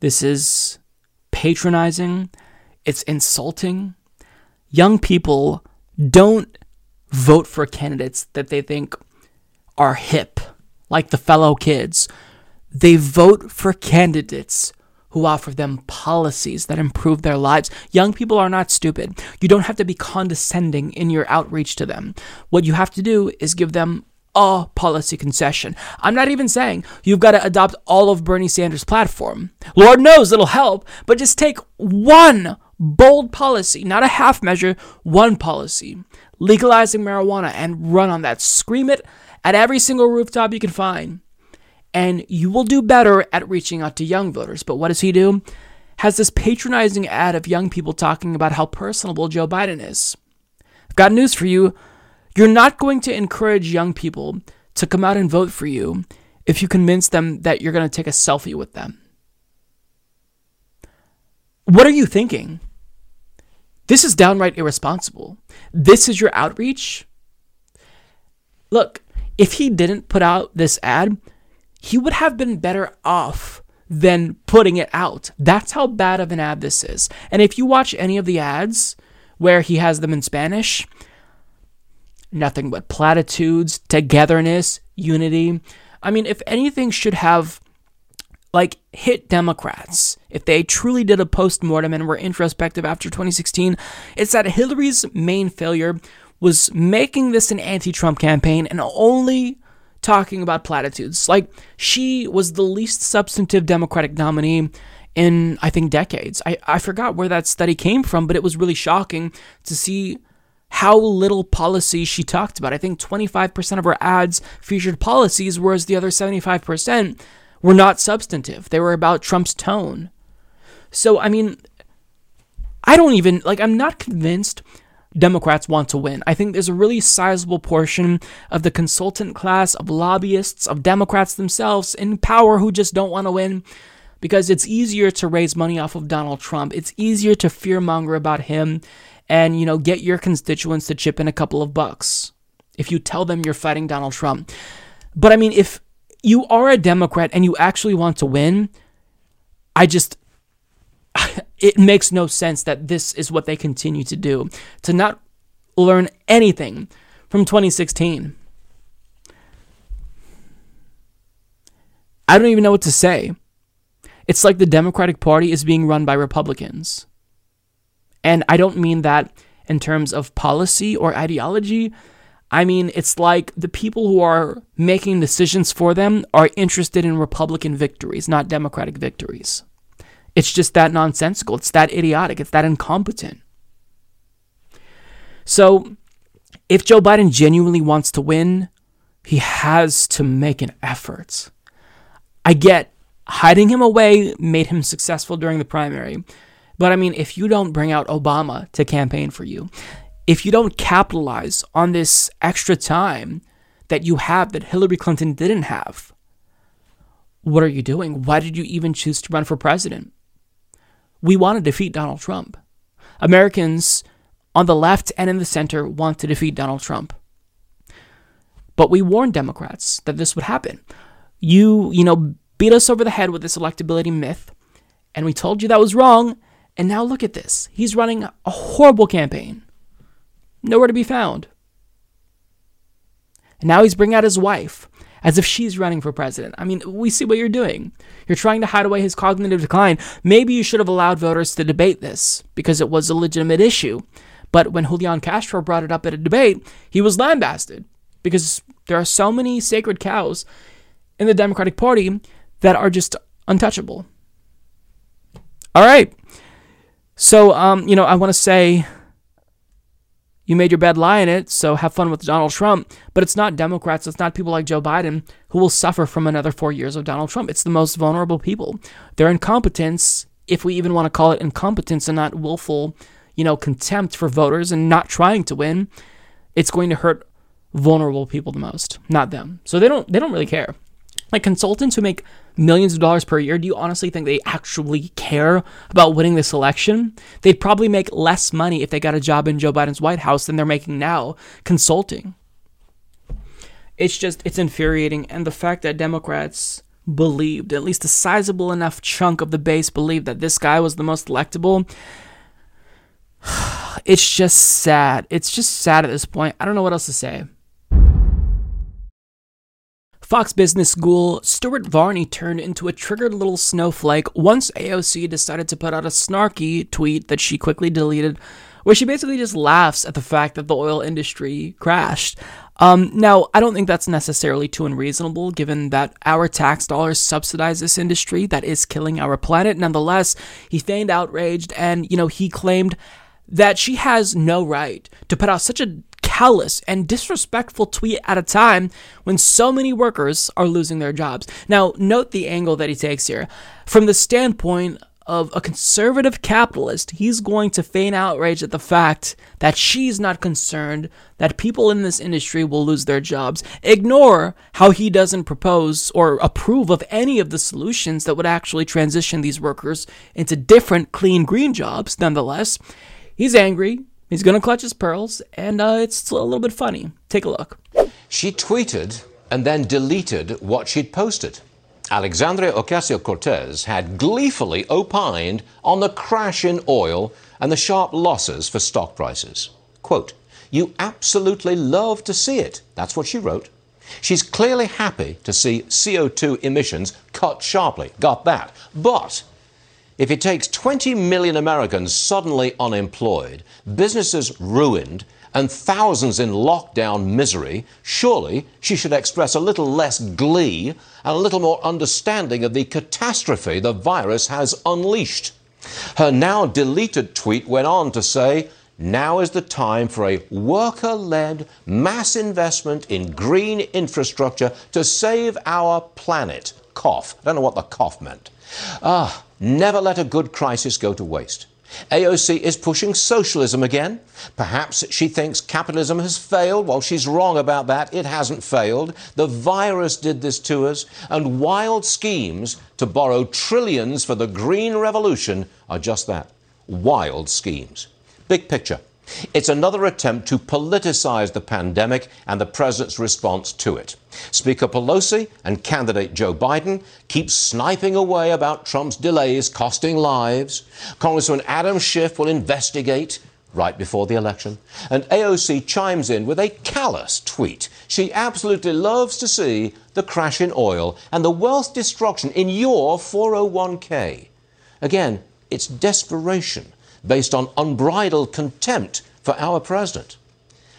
This is patronizing, it's insulting. Young people don't vote for candidates that they think are hip, like the fellow kids. They vote for candidates who offer them policies that improve their lives. Young people are not stupid. You don't have to be condescending in your outreach to them. What you have to do is give them a policy concession. I'm not even saying you've got to adopt all of Bernie Sanders' platform. Lord knows it'll help, but just take one bold policy, not a half measure, one policy, legalizing marijuana and run on that. Scream it at every single rooftop you can find and you will do better at reaching out to young voters. But what does he do? Has this patronizing ad of young people talking about how personable Joe Biden is. I've got news for you. You're not going to encourage young people to come out and vote for you if you convince them that you're going to take a selfie with them. What are you thinking? This is downright irresponsible. This is your outreach. Look, if he didn't put out this ad, he would have been better off than putting it out. That's how bad of an ad this is. And if you watch any of the ads where he has them in Spanish, nothing but platitudes, togetherness, unity. I mean, if anything should have like hit Democrats, if they truly did a post-mortem and were introspective after 2016, it's that Hillary's main failure was making this an anti-Trump campaign and only talking about platitudes. Like, she was the least substantive Democratic nominee in, I think, decades. I, I forgot where that study came from, but it was really shocking to see how little policy she talked about. I think 25% of her ads featured policies, whereas the other 75% were not substantive. They were about Trump's tone. So, I mean, I don't even, like, I'm not convinced Democrats want to win. I think there's a really sizable portion of the consultant class, of lobbyists, of Democrats themselves in power who just don't want to win because it's easier to raise money off of Donald Trump. It's easier to fearmonger about him and, you know, get your constituents to chip in a couple of bucks if you tell them you're fighting Donald Trump. But I mean, if you are a Democrat and you actually want to win, I just it makes no sense that this is what they continue to do to not learn anything from 2016. I don't even know what to say. It's like the Democratic Party is being run by Republicans. And I don't mean that in terms of policy or ideology. I mean, it's like the people who are making decisions for them are interested in Republican victories, not Democratic victories. It's just that nonsensical. It's that idiotic. It's that incompetent. So, if Joe Biden genuinely wants to win, he has to make an effort. I get hiding him away made him successful during the primary. But I mean, if you don't bring out Obama to campaign for you, if you don't capitalize on this extra time that you have that Hillary Clinton didn't have, what are you doing? Why did you even choose to run for president? We want to defeat Donald Trump. Americans on the left and in the center want to defeat Donald Trump. But we warned Democrats that this would happen. You, you know, beat us over the head with this electability myth, and we told you that was wrong. And now look at this. He's running a horrible campaign. Nowhere to be found. And now he's bringing out his wife as if she's running for president. I mean, we see what you're doing. You're trying to hide away his cognitive decline. Maybe you should have allowed voters to debate this because it was a legitimate issue. But when Julian Castro brought it up at a debate, he was lambasted because there are so many sacred cows in the Democratic Party that are just untouchable. All right. So, um, you know, I want to say you made your bed, lie in it, so have fun with Donald Trump. But it's not Democrats, it's not people like Joe Biden who will suffer from another four years of Donald Trump. It's the most vulnerable people. Their incompetence, if we even want to call it incompetence and not willful, you know, contempt for voters and not trying to win, it's going to hurt vulnerable people the most, not them. So they don't they don't really care. Like consultants who make millions of dollars per year, do you honestly think they actually care about winning this election? They'd probably make less money if they got a job in Joe Biden's White House than they're making now consulting. It's just, it's infuriating. And the fact that Democrats believed, at least a sizable enough chunk of the base believed that this guy was the most electable, it's just sad. It's just sad at this point. I don't know what else to say. Fox Business School, Stuart Varney turned into a triggered little snowflake once AOC decided to put out a snarky tweet that she quickly deleted, where she basically just laughs at the fact that the oil industry crashed. Um, now, I don't think that's necessarily too unreasonable, given that our tax dollars subsidize this industry that is killing our planet. Nonetheless, he feigned outraged, and you know he claimed that she has no right to put out such a callous and disrespectful tweet at a time when so many workers are losing their jobs. Now, note the angle that he takes here. From the standpoint of a conservative capitalist, he's going to feign outrage at the fact that she's not concerned that people in this industry will lose their jobs. Ignore how he doesn't propose or approve of any of the solutions that would actually transition these workers into different clean green jobs. Nonetheless, he's angry. He's going to clutch his pearls, and uh, it's a little bit funny. Take a look. She tweeted and then deleted what she'd posted. Alexandria Ocasio Cortez had gleefully opined on the crash in oil and the sharp losses for stock prices. Quote, You absolutely love to see it. That's what she wrote. She's clearly happy to see CO2 emissions cut sharply. Got that. But if it takes 20 million Americans suddenly unemployed, businesses ruined, and thousands in lockdown misery, surely she should express a little less glee and a little more understanding of the catastrophe the virus has unleashed. Her now deleted tweet went on to say, now is the time for a worker led mass investment in green infrastructure to save our planet. cough. I don't know what the cough meant. Ah, never let a good crisis go to waste. AOC is pushing socialism again. Perhaps she thinks capitalism has failed. Well, she's wrong about that. It hasn't failed. The virus did this to us, and wild schemes to borrow trillions for the green revolution are just that wild schemes. Big picture. It's another attempt to politicize the pandemic and the president's response to it. Speaker Pelosi and candidate Joe Biden keep sniping away about Trump's delays costing lives. Congressman Adam Schiff will investigate right before the election. And AOC chimes in with a callous tweet. She absolutely loves to see the crash in oil and the wealth destruction in your 401k. Again, it's desperation based on unbridled contempt for our president.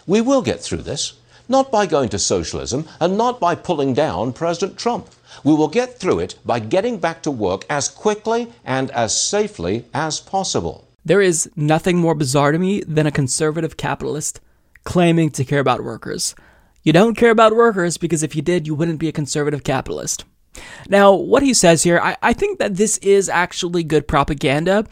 We will get through this, not by going to socialism and not by pulling down President Trump. We will get through it by getting back to work as quickly and as safely as possible. There is nothing more bizarre to me than a conservative capitalist claiming to care about workers. You don't care about workers because if you did, you wouldn't be a conservative capitalist. Now, what he says here, I, I think that this is actually good propaganda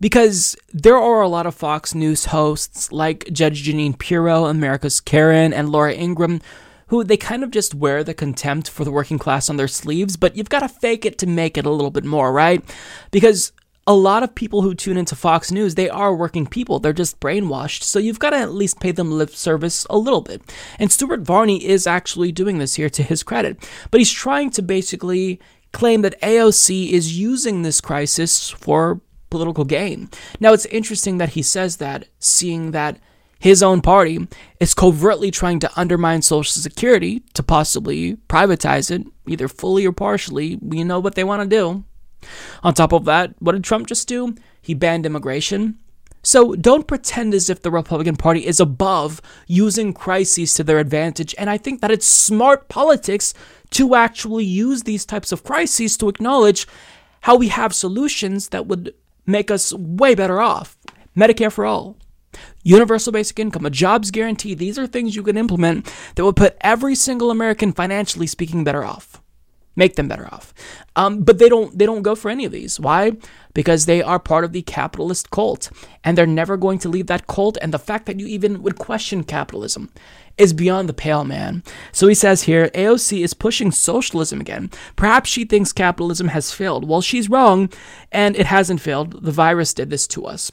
because there are a lot of Fox News hosts like Judge Jeanine Pirro, America's Karen, and Laura Ingraham who they kind of just wear the contempt for the working class on their sleeves, but you've got to fake it to make it a little bit more, right? Because a lot of people who tune into Fox News, they are working people. They're just brainwashed. So you've got to at least pay them lip service a little bit. And Stuart Varney is actually doing this here to his credit. But he's trying to basically claim that AOC is using this crisis for political gain. Now, it's interesting that he says that, seeing that his own party is covertly trying to undermine Social Security to possibly privatize it, either fully or partially. We know what they want to do. On top of that, what did Trump just do? He banned immigration. So don't pretend as if the Republican Party is above using crises to their advantage. And I think that it's smart politics to actually use these types of crises to acknowledge how we have solutions that would make us way better off. Medicare for all, universal basic income, a jobs guarantee. These are things you can implement that would put every single American, financially speaking, better off. Make them better off. Um, but they don't. They don't go for any of these. Why? Because they are part of the capitalist cult, and they're never going to leave that cult. And the fact that you even would question capitalism is beyond the pale, man. So he says here AOC is pushing socialism again. Perhaps she thinks capitalism has failed. Well, she's wrong, and it hasn't failed. The virus did this to us.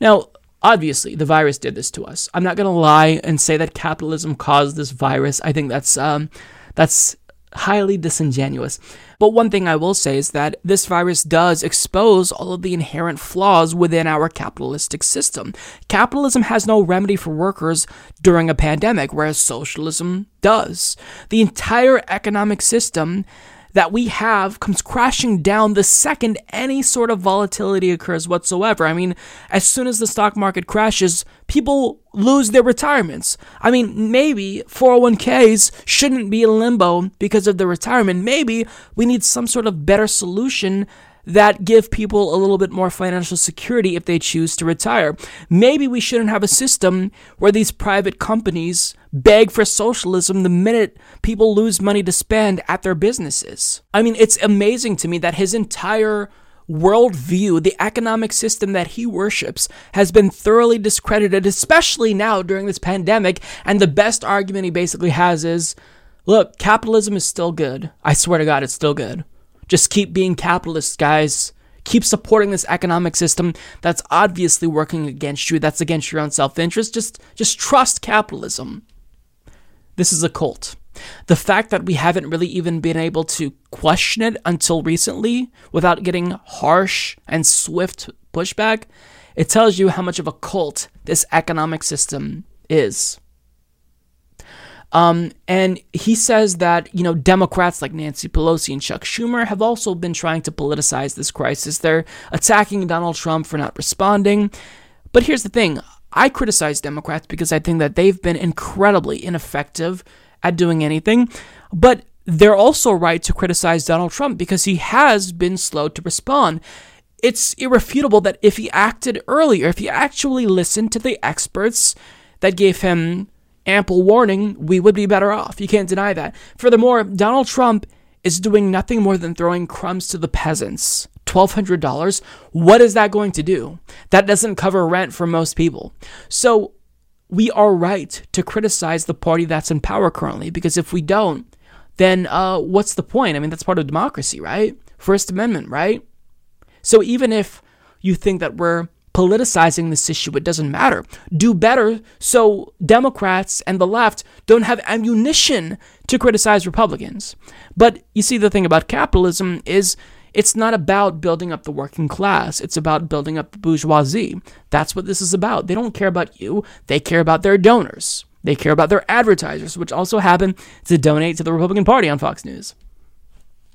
Now, obviously, the virus did this to us. I'm not going to lie and say that capitalism caused this virus. I think that's um, that's highly disingenuous. But one thing I will say is that this virus does expose all of the inherent flaws within our capitalistic system. Capitalism has no remedy for workers during a pandemic, whereas socialism does. The entire economic system that we have comes crashing down the second any sort of volatility occurs whatsoever. I mean, as soon as the stock market crashes, people lose their retirements. I mean, maybe 401ks shouldn't be in limbo because of the retirement. Maybe we need some sort of better solution that give people a little bit more financial security if they choose to retire. Maybe we shouldn't have a system where these private companies beg for socialism the minute people lose money to spend at their businesses. I mean, it's amazing to me that his entire worldview, the economic system that he worships, has been thoroughly discredited, especially now during this pandemic. And the best argument he basically has is look, capitalism is still good. I swear to God, it's still good. Just keep being capitalists, guys. Keep supporting this economic system that's obviously working against you, that's against your own self-interest. Just just trust capitalism. This is a cult. The fact that we haven't really even been able to question it until recently without getting harsh and swift pushback, it tells you how much of a cult this economic system is. Um, and he says that, you know, Democrats like Nancy Pelosi and Chuck Schumer have also been trying to politicize this crisis. They're attacking Donald Trump for not responding. But here's the thing I criticize Democrats because I think that they've been incredibly ineffective at doing anything. But they're also right to criticize Donald Trump because he has been slow to respond. It's irrefutable that if he acted earlier, if he actually listened to the experts that gave him ample warning, we would be better off. You can't deny that. Furthermore, Donald Trump is doing nothing more than throwing crumbs to the peasants. $1,200, what is that going to do? That doesn't cover rent for most people. So we are right to criticize the party that's in power currently because if we don't, then uh, what's the point? I mean, that's part of democracy, right? First Amendment, right? So even if you think that we're politicizing this issue, it doesn't matter. Do better so Democrats and the left don't have ammunition to criticize Republicans. But you see, the thing about capitalism is it's not about building up the working class, it's about building up the bourgeoisie. That's what this is about. They don't care about you, they care about their donors. They care about their advertisers, which also happen to donate to the Republican Party on Fox News.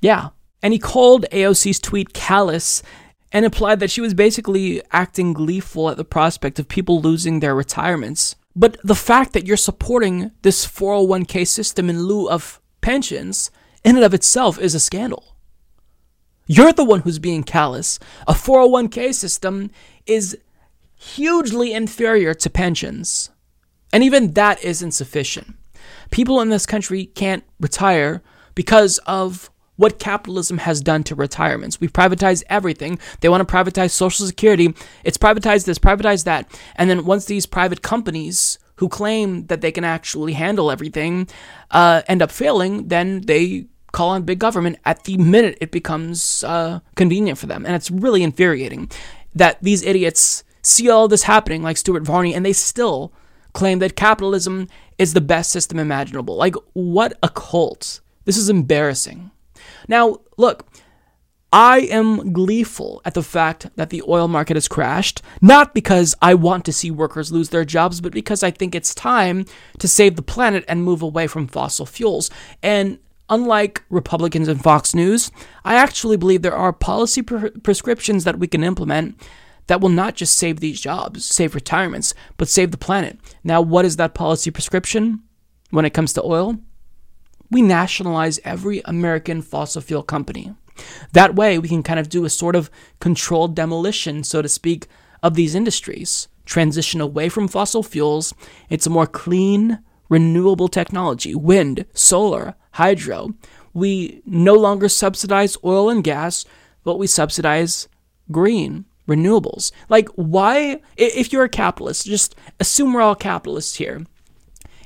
Yeah. And he called AOC's tweet callous and implied that she was basically acting gleeful at the prospect of people losing their retirements. But the fact that you're supporting this 401k system in lieu of pensions, in and of itself, is a scandal. You're the one who's being callous. A 401k system is hugely inferior to pensions. And even that is insufficient. People in this country can't retire because of what capitalism has done to retirements. We've privatized everything. They want to privatize Social Security. It's privatized this, privatized that. And then once these private companies who claim that they can actually handle everything uh, end up failing, then they call on big government at the minute it becomes uh, convenient for them. And it's really infuriating that these idiots see all this happening, like Stuart Varney, and they still claim that capitalism is the best system imaginable. Like, what a cult. This is embarrassing. Now, look, I am gleeful at the fact that the oil market has crashed, not because I want to see workers lose their jobs, but because I think it's time to save the planet and move away from fossil fuels. And unlike Republicans and Fox News, I actually believe there are policy pre- prescriptions that we can implement that will not just save these jobs, save retirements, but save the planet. Now, what is that policy prescription when it comes to oil? We nationalize every American fossil fuel company. That way, we can kind of do a sort of controlled demolition, so to speak, of these industries, transition away from fossil fuels. It's a more clean, renewable technology wind, solar, hydro. We no longer subsidize oil and gas, but we subsidize green renewables. Like, why, if you're a capitalist, just assume we're all capitalists here.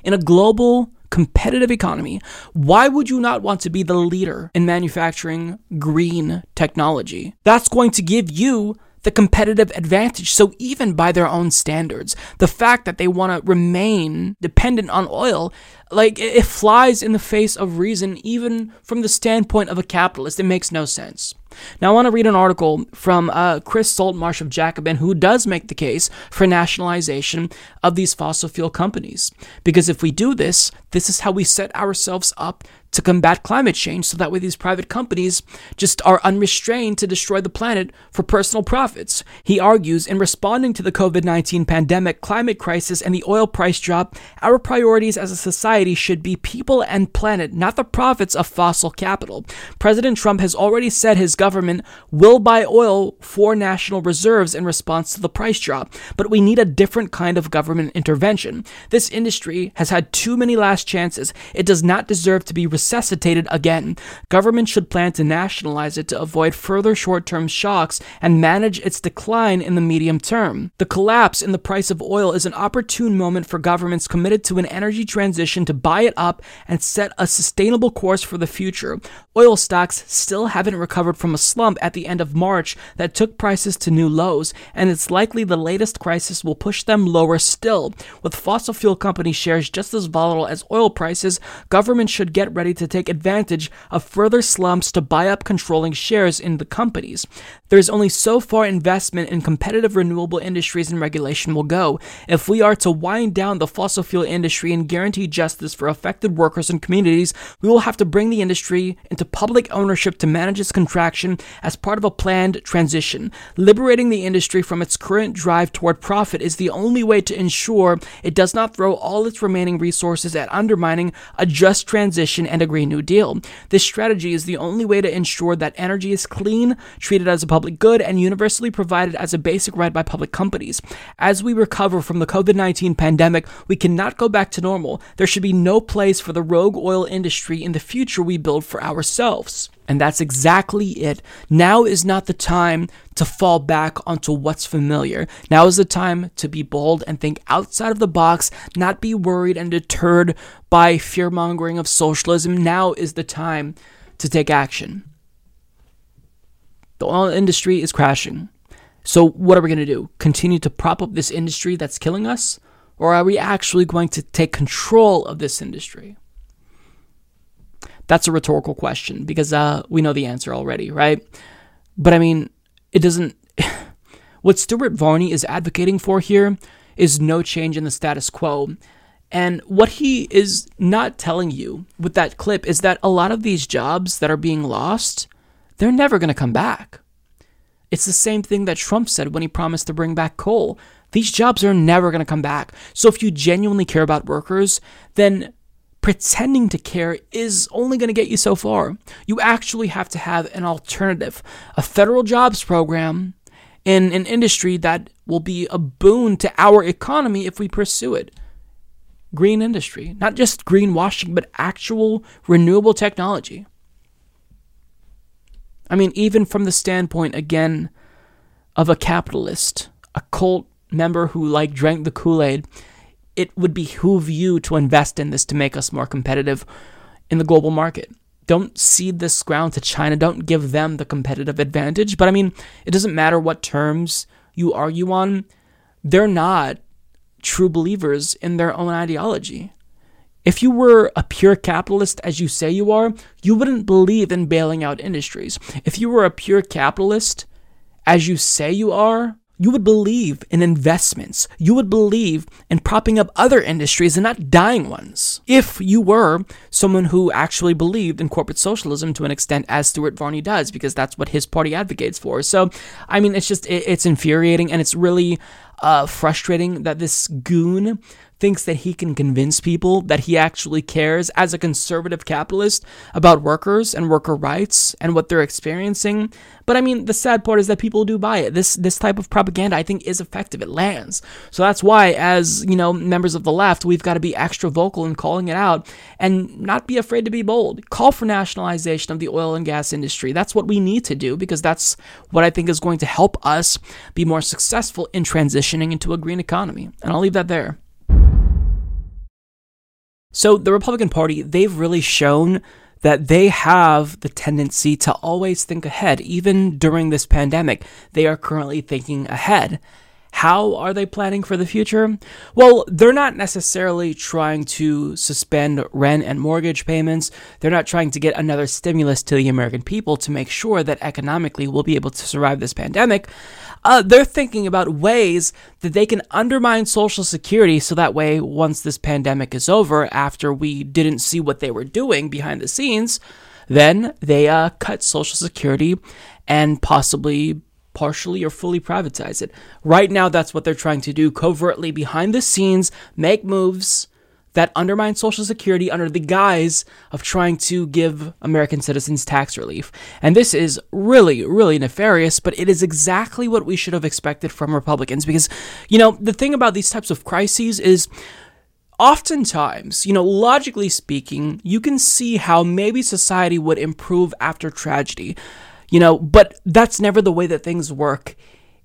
In a global competitive economy, why would you not want to be the leader in manufacturing green technology? That's going to give you the competitive advantage. So, even by their own standards, the fact that they want to remain dependent on oil, like it flies in the face of reason, even from the standpoint of a capitalist. It makes no sense. Now, I want to read an article from uh, Chris Saltmarsh of Jacobin, who does make the case for nationalization of these fossil fuel companies. Because if we do this, this is how we set ourselves up to combat climate change so that way these private companies just are unrestrained to destroy the planet for personal profits. He argues in responding to the COVID 19 pandemic, climate crisis, and the oil price drop, our priorities as a society should be people and planet, not the profits of fossil capital. President Trump has already said his government will buy oil for national reserves in response to the price drop, but we need a different kind of government intervention. This industry has had too many last chances. It does not deserve to be resuscitated again. Government should plan to nationalize it to avoid further short term shocks and manage its decline in the medium term. The collapse in the price of oil is an opportune moment for governments committed to an energy transition to buy it up and set a sustainable course for the future. Oil stocks still haven't recovered from a slump at the end of March that took prices to new lows, and it's likely the latest crisis will push them lower still. With fossil fuel company shares just as volatile as oil prices, government should get ready to take advantage of further slumps to buy up controlling shares in the companies. There is only so far investment in competitive renewable industries and regulation will go. If we are to wind down the fossil fuel industry and guarantee justice for affected workers and communities, we will have to bring the industry into public ownership to manage its contraction as part of a planned transition. Liberating the industry from its current drive toward profit is the only way to ensure it does not throw all its remaining resources at undermining a just transition and a Green New Deal. This strategy is the only way to ensure that energy is clean, treated as a public good, and universally provided as a basic right by public companies. As we recover from the COVID 19 pandemic, we cannot go back to normal. There should be no place for the rogue oil industry in the future we build for ourselves. And that's exactly it. Now is not the time to fall back onto what's familiar. Now is the time to be bold and think outside of the box, not be worried and deterred by fear mongering of socialism. Now is the time to take action. The oil industry is crashing. So, what are we going to do? Continue to prop up this industry that's killing us? Or are we actually going to take control of this industry? That's a rhetorical question because uh, we know the answer already, right? But I mean, it doesn't. what Stuart Varney is advocating for here is no change in the status quo. And what he is not telling you with that clip is that a lot of these jobs that are being lost, they're never going to come back. It's the same thing that Trump said when he promised to bring back coal. These jobs are never going to come back. So if you genuinely care about workers, then pretending to care is only going to get you so far. You actually have to have an alternative, a federal jobs program in an industry that will be a boon to our economy if we pursue it. Green industry, not just greenwashing, but actual renewable technology. I mean, even from the standpoint, again, of a capitalist, a cult member who like drank the Kool Aid, it would behoove you to invest in this to make us more competitive in the global market. Don't cede this ground to China. Don't give them the competitive advantage. But I mean, it doesn't matter what terms you argue on, they're not true believers in their own ideology. If you were a pure capitalist, as you say you are, you wouldn't believe in bailing out industries. If you were a pure capitalist, as you say you are, you would believe in investments. You would believe in propping up other industries and not dying ones. If you were someone who actually believed in corporate socialism to an extent, as Stuart Varney does, because that's what his party advocates for. So, I mean, it's just, it's infuriating and it's really uh, frustrating that this goon thinks that he can convince people that he actually cares as a conservative capitalist about workers and worker rights and what they're experiencing. But I mean, the sad part is that people do buy it. This this type of propaganda I think is effective. It lands. So that's why as, you know, members of the left, we've got to be extra vocal in calling it out and not be afraid to be bold. Call for nationalization of the oil and gas industry. That's what we need to do because that's what I think is going to help us be more successful in transitioning into a green economy. And I'll leave that there. So, the Republican Party, they've really shown that they have the tendency to always think ahead. Even during this pandemic, they are currently thinking ahead. How are they planning for the future? Well, they're not necessarily trying to suspend rent and mortgage payments. They're not trying to get another stimulus to the American people to make sure that economically we'll be able to survive this pandemic. Uh, they're thinking about ways that they can undermine Social Security so that way, once this pandemic is over, after we didn't see what they were doing behind the scenes, then they uh, cut Social Security and possibly partially or fully privatize it. Right now, that's what they're trying to do covertly behind the scenes, make moves that undermine Social Security under the guise of trying to give American citizens tax relief. And this is really, really nefarious, but it is exactly what we should have expected from Republicans because, you know, the thing about these types of crises is oftentimes, you know, logically speaking, you can see how maybe society would improve after tragedy, you know, but that's never the way that things work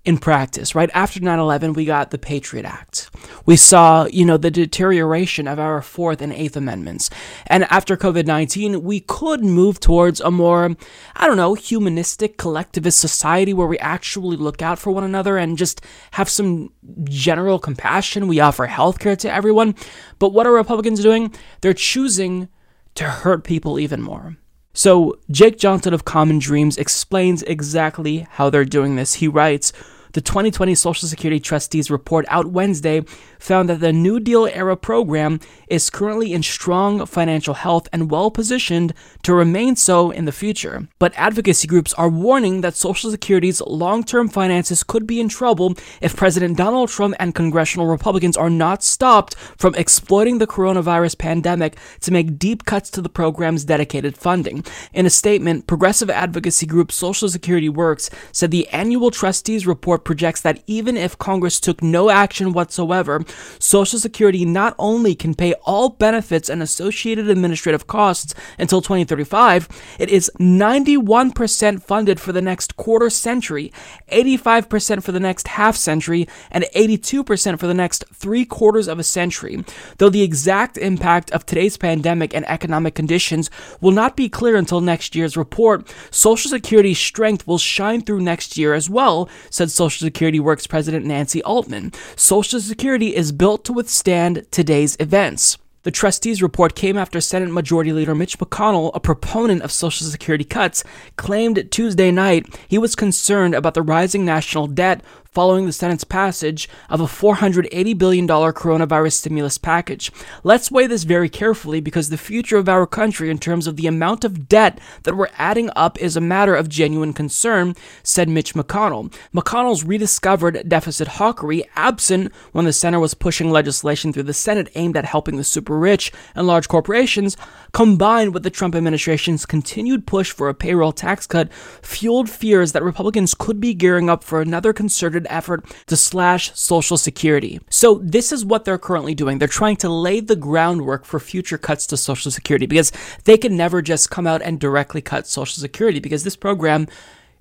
in practice, right? After 9-11, we got the Patriot Act. We saw, you know, the deterioration of our Fourth and Eighth Amendments. And after COVID-19, we could move towards a more, I don't know, humanistic, collectivist society where we actually look out for one another and just have some general compassion. We offer healthcare to everyone. But what are Republicans doing? They're choosing to hurt people even more. So, Jake Johnson of Common Dreams explains exactly how they're doing this. He writes, The 2020 Social Security Trustees report out Wednesday found that the New Deal era program is currently in strong financial health and well positioned to remain so in the future. But advocacy groups are warning that Social Security's long term finances could be in trouble if President Donald Trump and congressional Republicans are not stopped from exploiting the coronavirus pandemic to make deep cuts to the program's dedicated funding. In a statement, progressive advocacy group Social Security Works said the annual trustees report projects that even if Congress took no action whatsoever, Social Security not only can pay all benefits and associated administrative costs until 2035, it is 91% funded for the next quarter century, 85% for the next half century, and 82% for the next three quarters of a century. Though the exact impact of today's pandemic and economic conditions will not be clear until next year's report, Social Security's strength will shine through next year as well, said Social Security Works President Nancy Altman. Social Security is built to withstand today's events. The trustees' report came after Senate Majority Leader Mitch McConnell, a proponent of Social Security cuts, claimed Tuesday night he was concerned about the rising national debt following the Senate's passage of a $480 billion coronavirus stimulus package. Let's weigh this very carefully because the future of our country, in terms of the amount of debt that we're adding up, is a matter of genuine concern, said Mitch McConnell. McConnell's rediscovered deficit hawkery, absent when the Senate was pushing legislation through the Senate aimed at helping the super rich and large corporations, combined with the Trump administration's continued push for a payroll tax cut, fueled fears that Republicans could be gearing up for another concerted effort to slash Social Security. So, this is what they're currently doing. They're trying to lay the groundwork for future cuts to Social Security because they can never just come out and directly cut Social Security because this program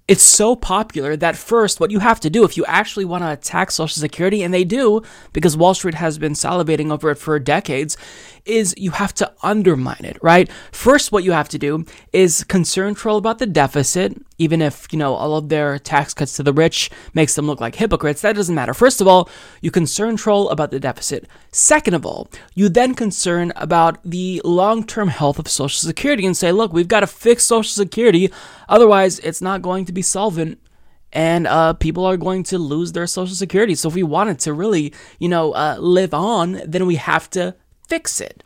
it's so popular that first, what you have to do if you actually want to attack Social Security, and they do because Wall Street has been salivating over it for decades, is you have to undermine it, right? First, what you have to do is concern troll about the deficit, even if, you know, all of their tax cuts to the rich makes them look like hypocrites. That doesn't matter. First of all, you concern troll about the deficit. Second of all, you then concern about the long term health of Social Security and say, look, we've got to fix Social Security, otherwise, it's not going to be solvent and uh, people are going to lose their social security. So if we wanted to really, you know, uh, live on, then we have to fix it.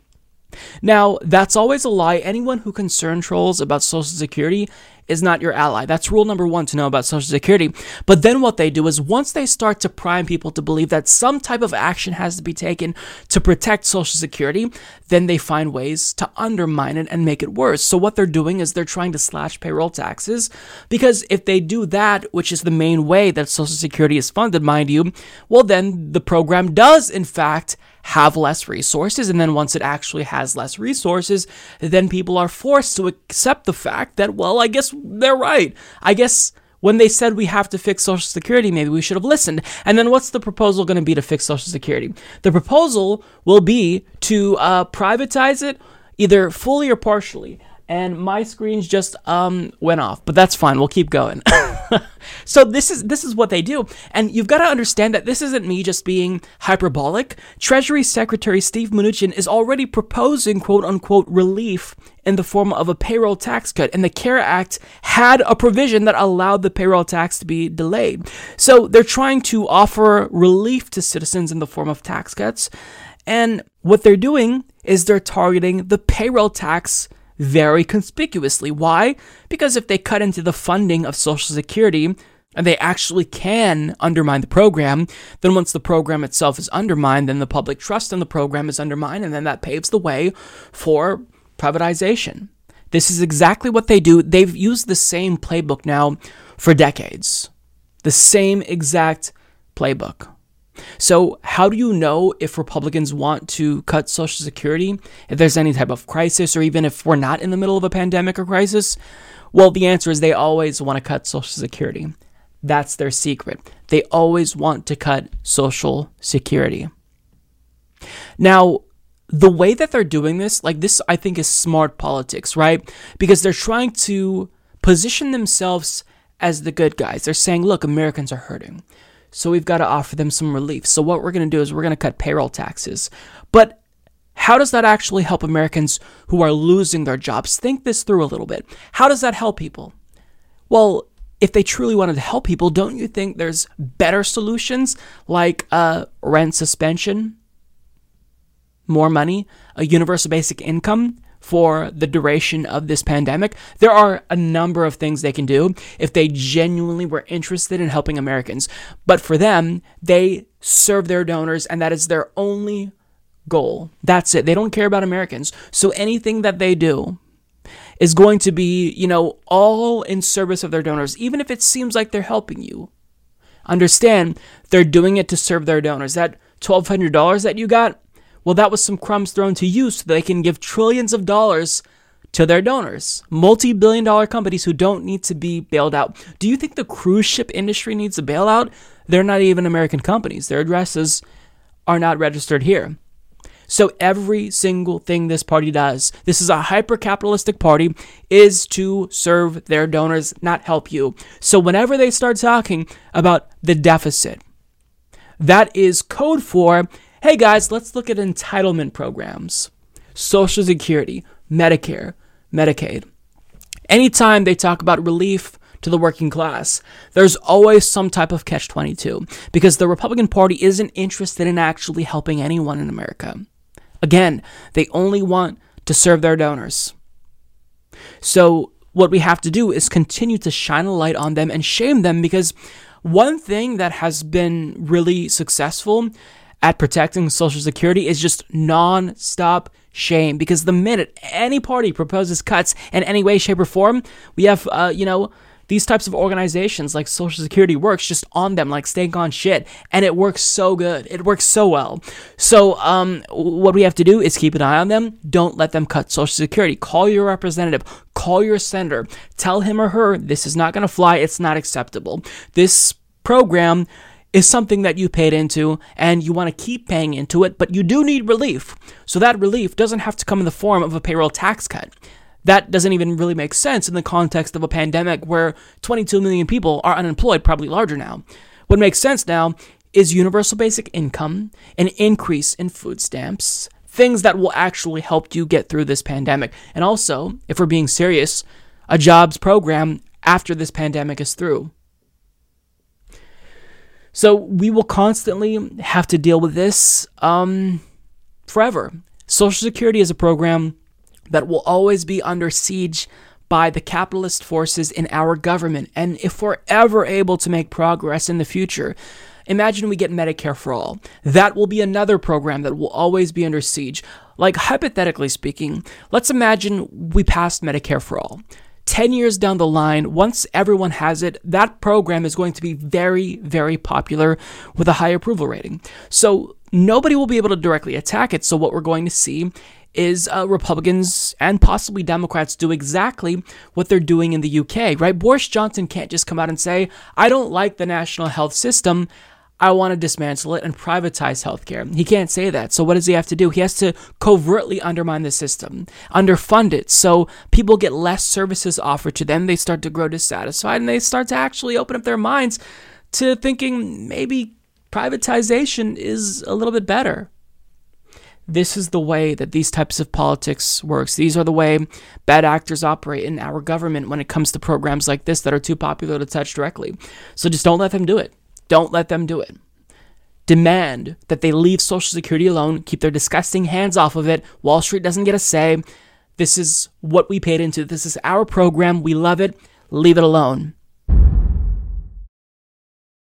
Now, that's always a lie. Anyone who concern trolls about Social Security is not your ally. That's rule number one to know about Social Security. But then what they do is once they start to prime people to believe that some type of action has to be taken to protect Social Security, then they find ways to undermine it and make it worse. So what they're doing is they're trying to slash payroll taxes because if they do that, which is the main way that Social Security is funded, mind you, well, then the program does, in fact, have less resources. And then once it actually has less resources, then people are forced to accept the fact that, well, I guess they're right. I guess when they said we have to fix Social Security, maybe we should have listened. And then what's the proposal going to be to fix Social Security? The proposal will be to uh, privatize it either fully or partially and my screens just um went off but that's fine we'll keep going. So this is this is what they do and you've got to understand that this isn't me just being hyperbolic. Treasury secretary steve mnuchin is already proposing quote unquote relief in the form of a payroll tax cut and the care act had a provision that allowed the payroll tax to be delayed. So they're trying to offer relief to citizens in the form of tax cuts and what they're doing is they're targeting the payroll tax very conspicuously. Why? Because if they cut into the funding of Social Security, and they actually can undermine the program, then once the program itself is undermined, then the public trust in the program is undermined, and then that paves the way for privatization. This is exactly what they do. They've used the same playbook now for decades. The same exact playbook. So, how do you know if Republicans want to cut Social Security, if there's any type of crisis, or even if we're not in the middle of a pandemic or crisis? Well, the answer is they always want to cut Social Security. That's their secret. They always want to cut Social Security. Now, the way that they're doing this, like this, I think is smart politics, right? Because they're trying to position themselves as the good guys. They're saying, look, Americans are hurting. So we've got to offer them some relief. So what we're going to do is we're going to cut payroll taxes. But how does that actually help Americans who are losing their jobs? Think this through a little bit. How does that help people? Well, if they truly wanted to help people, don't you think there's better solutions like uh, rent suspension, more money, a universal basic income for the duration of this pandemic? There are a number of things they can do if they genuinely were interested in helping Americans. But for them, they serve their donors, and that is their only goal. That's it. They don't care about Americans. So anything that they do, is going to be, you know, all in service of their donors, even if it seems like they're helping you. Understand, they're doing it to serve their donors. That $1,200 that you got, well, that was some crumbs thrown to you so they can give trillions of dollars to their donors, multi billion dollar companies who don't need to be bailed out. Do you think the cruise ship industry needs a bailout? They're not even American companies, their addresses are not registered here. So every single thing this party does, this is a hyper capitalistic party, is to serve their donors, not help you. So whenever they start talking about the deficit, that is code for, hey guys, let's look at entitlement programs, Social Security, Medicare, Medicaid. Anytime they talk about relief to the working class, there's always some type of catch 22 because the Republican Party isn't interested in actually helping anyone in America. Again, they only want to serve their donors. So, what we have to do is continue to shine a light on them and shame them because one thing that has been really successful at protecting Social Security is just non stop shame. Because the minute any party proposes cuts in any way, shape, or form, we have, uh, you know, these types of organizations like Social Security works just on them like steak on shit, and it works so good. It works so well. So, um, what we have to do is keep an eye on them. Don't let them cut Social Security. Call your representative. Call your senator. Tell him or her this is not going to fly. It's not acceptable. This program is something that you paid into and you want to keep paying into it, but you do need relief. So that relief doesn't have to come in the form of a payroll tax cut that doesn't even really make sense in the context of a pandemic where 22 million people are unemployed, probably larger now. What makes sense now is universal basic income, an increase in food stamps, things that will actually help you get through this pandemic. And also, if we're being serious, a jobs program after this pandemic is through. So we will constantly have to deal with this um, forever. Social Security is a program that will always be under siege by the capitalist forces in our government. And if we're ever able to make progress in the future, imagine we get Medicare for all. That will be another program that will always be under siege. Like, hypothetically speaking, let's imagine we passed Medicare for all. 10 years down the line, once everyone has it, that program is going to be very, very popular with a high approval rating. So nobody will be able to directly attack it. So what we're going to see is uh, Republicans and possibly Democrats do exactly what they're doing in the UK, right? Boris Johnson can't just come out and say, I don't like the national health system. I want to dismantle it and privatize healthcare. He can't say that. So what does he have to do? He has to covertly undermine the system, underfund it. So people get less services offered to them. They start to grow dissatisfied and they start to actually open up their minds to thinking maybe privatization is a little bit better this is the way that these types of politics works. These are the way bad actors operate in our government when it comes to programs like this that are too popular to touch directly. So just don't let them do it. Don't let them do it. Demand that they leave Social Security alone, keep their disgusting hands off of it. Wall Street doesn't get a say. This is what we paid into. This is our program. We love it. Leave it alone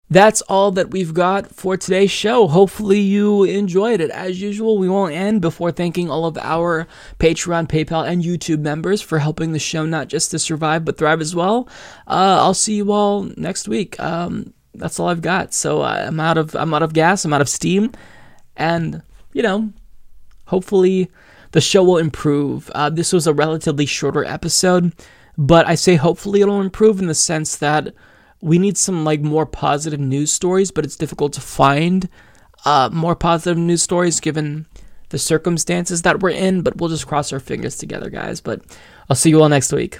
that's all that we've got for today's show. Hopefully, you enjoyed it. As usual, we won't end before thanking all of our Patreon, PayPal, and YouTube members for helping the show not just to survive but thrive as well. Uh, I'll see you all next week. Um, that's all I've got. So uh, I'm out of I'm out of gas. I'm out of steam, and you know, hopefully the show will improve. Uh, this was a relatively shorter episode, but I say hopefully it'll improve in the sense that we need some like more positive news stories, but it's difficult to find uh, more positive news stories given the circumstances that we're in. But we'll just cross our fingers together, guys. But I'll see you all next week.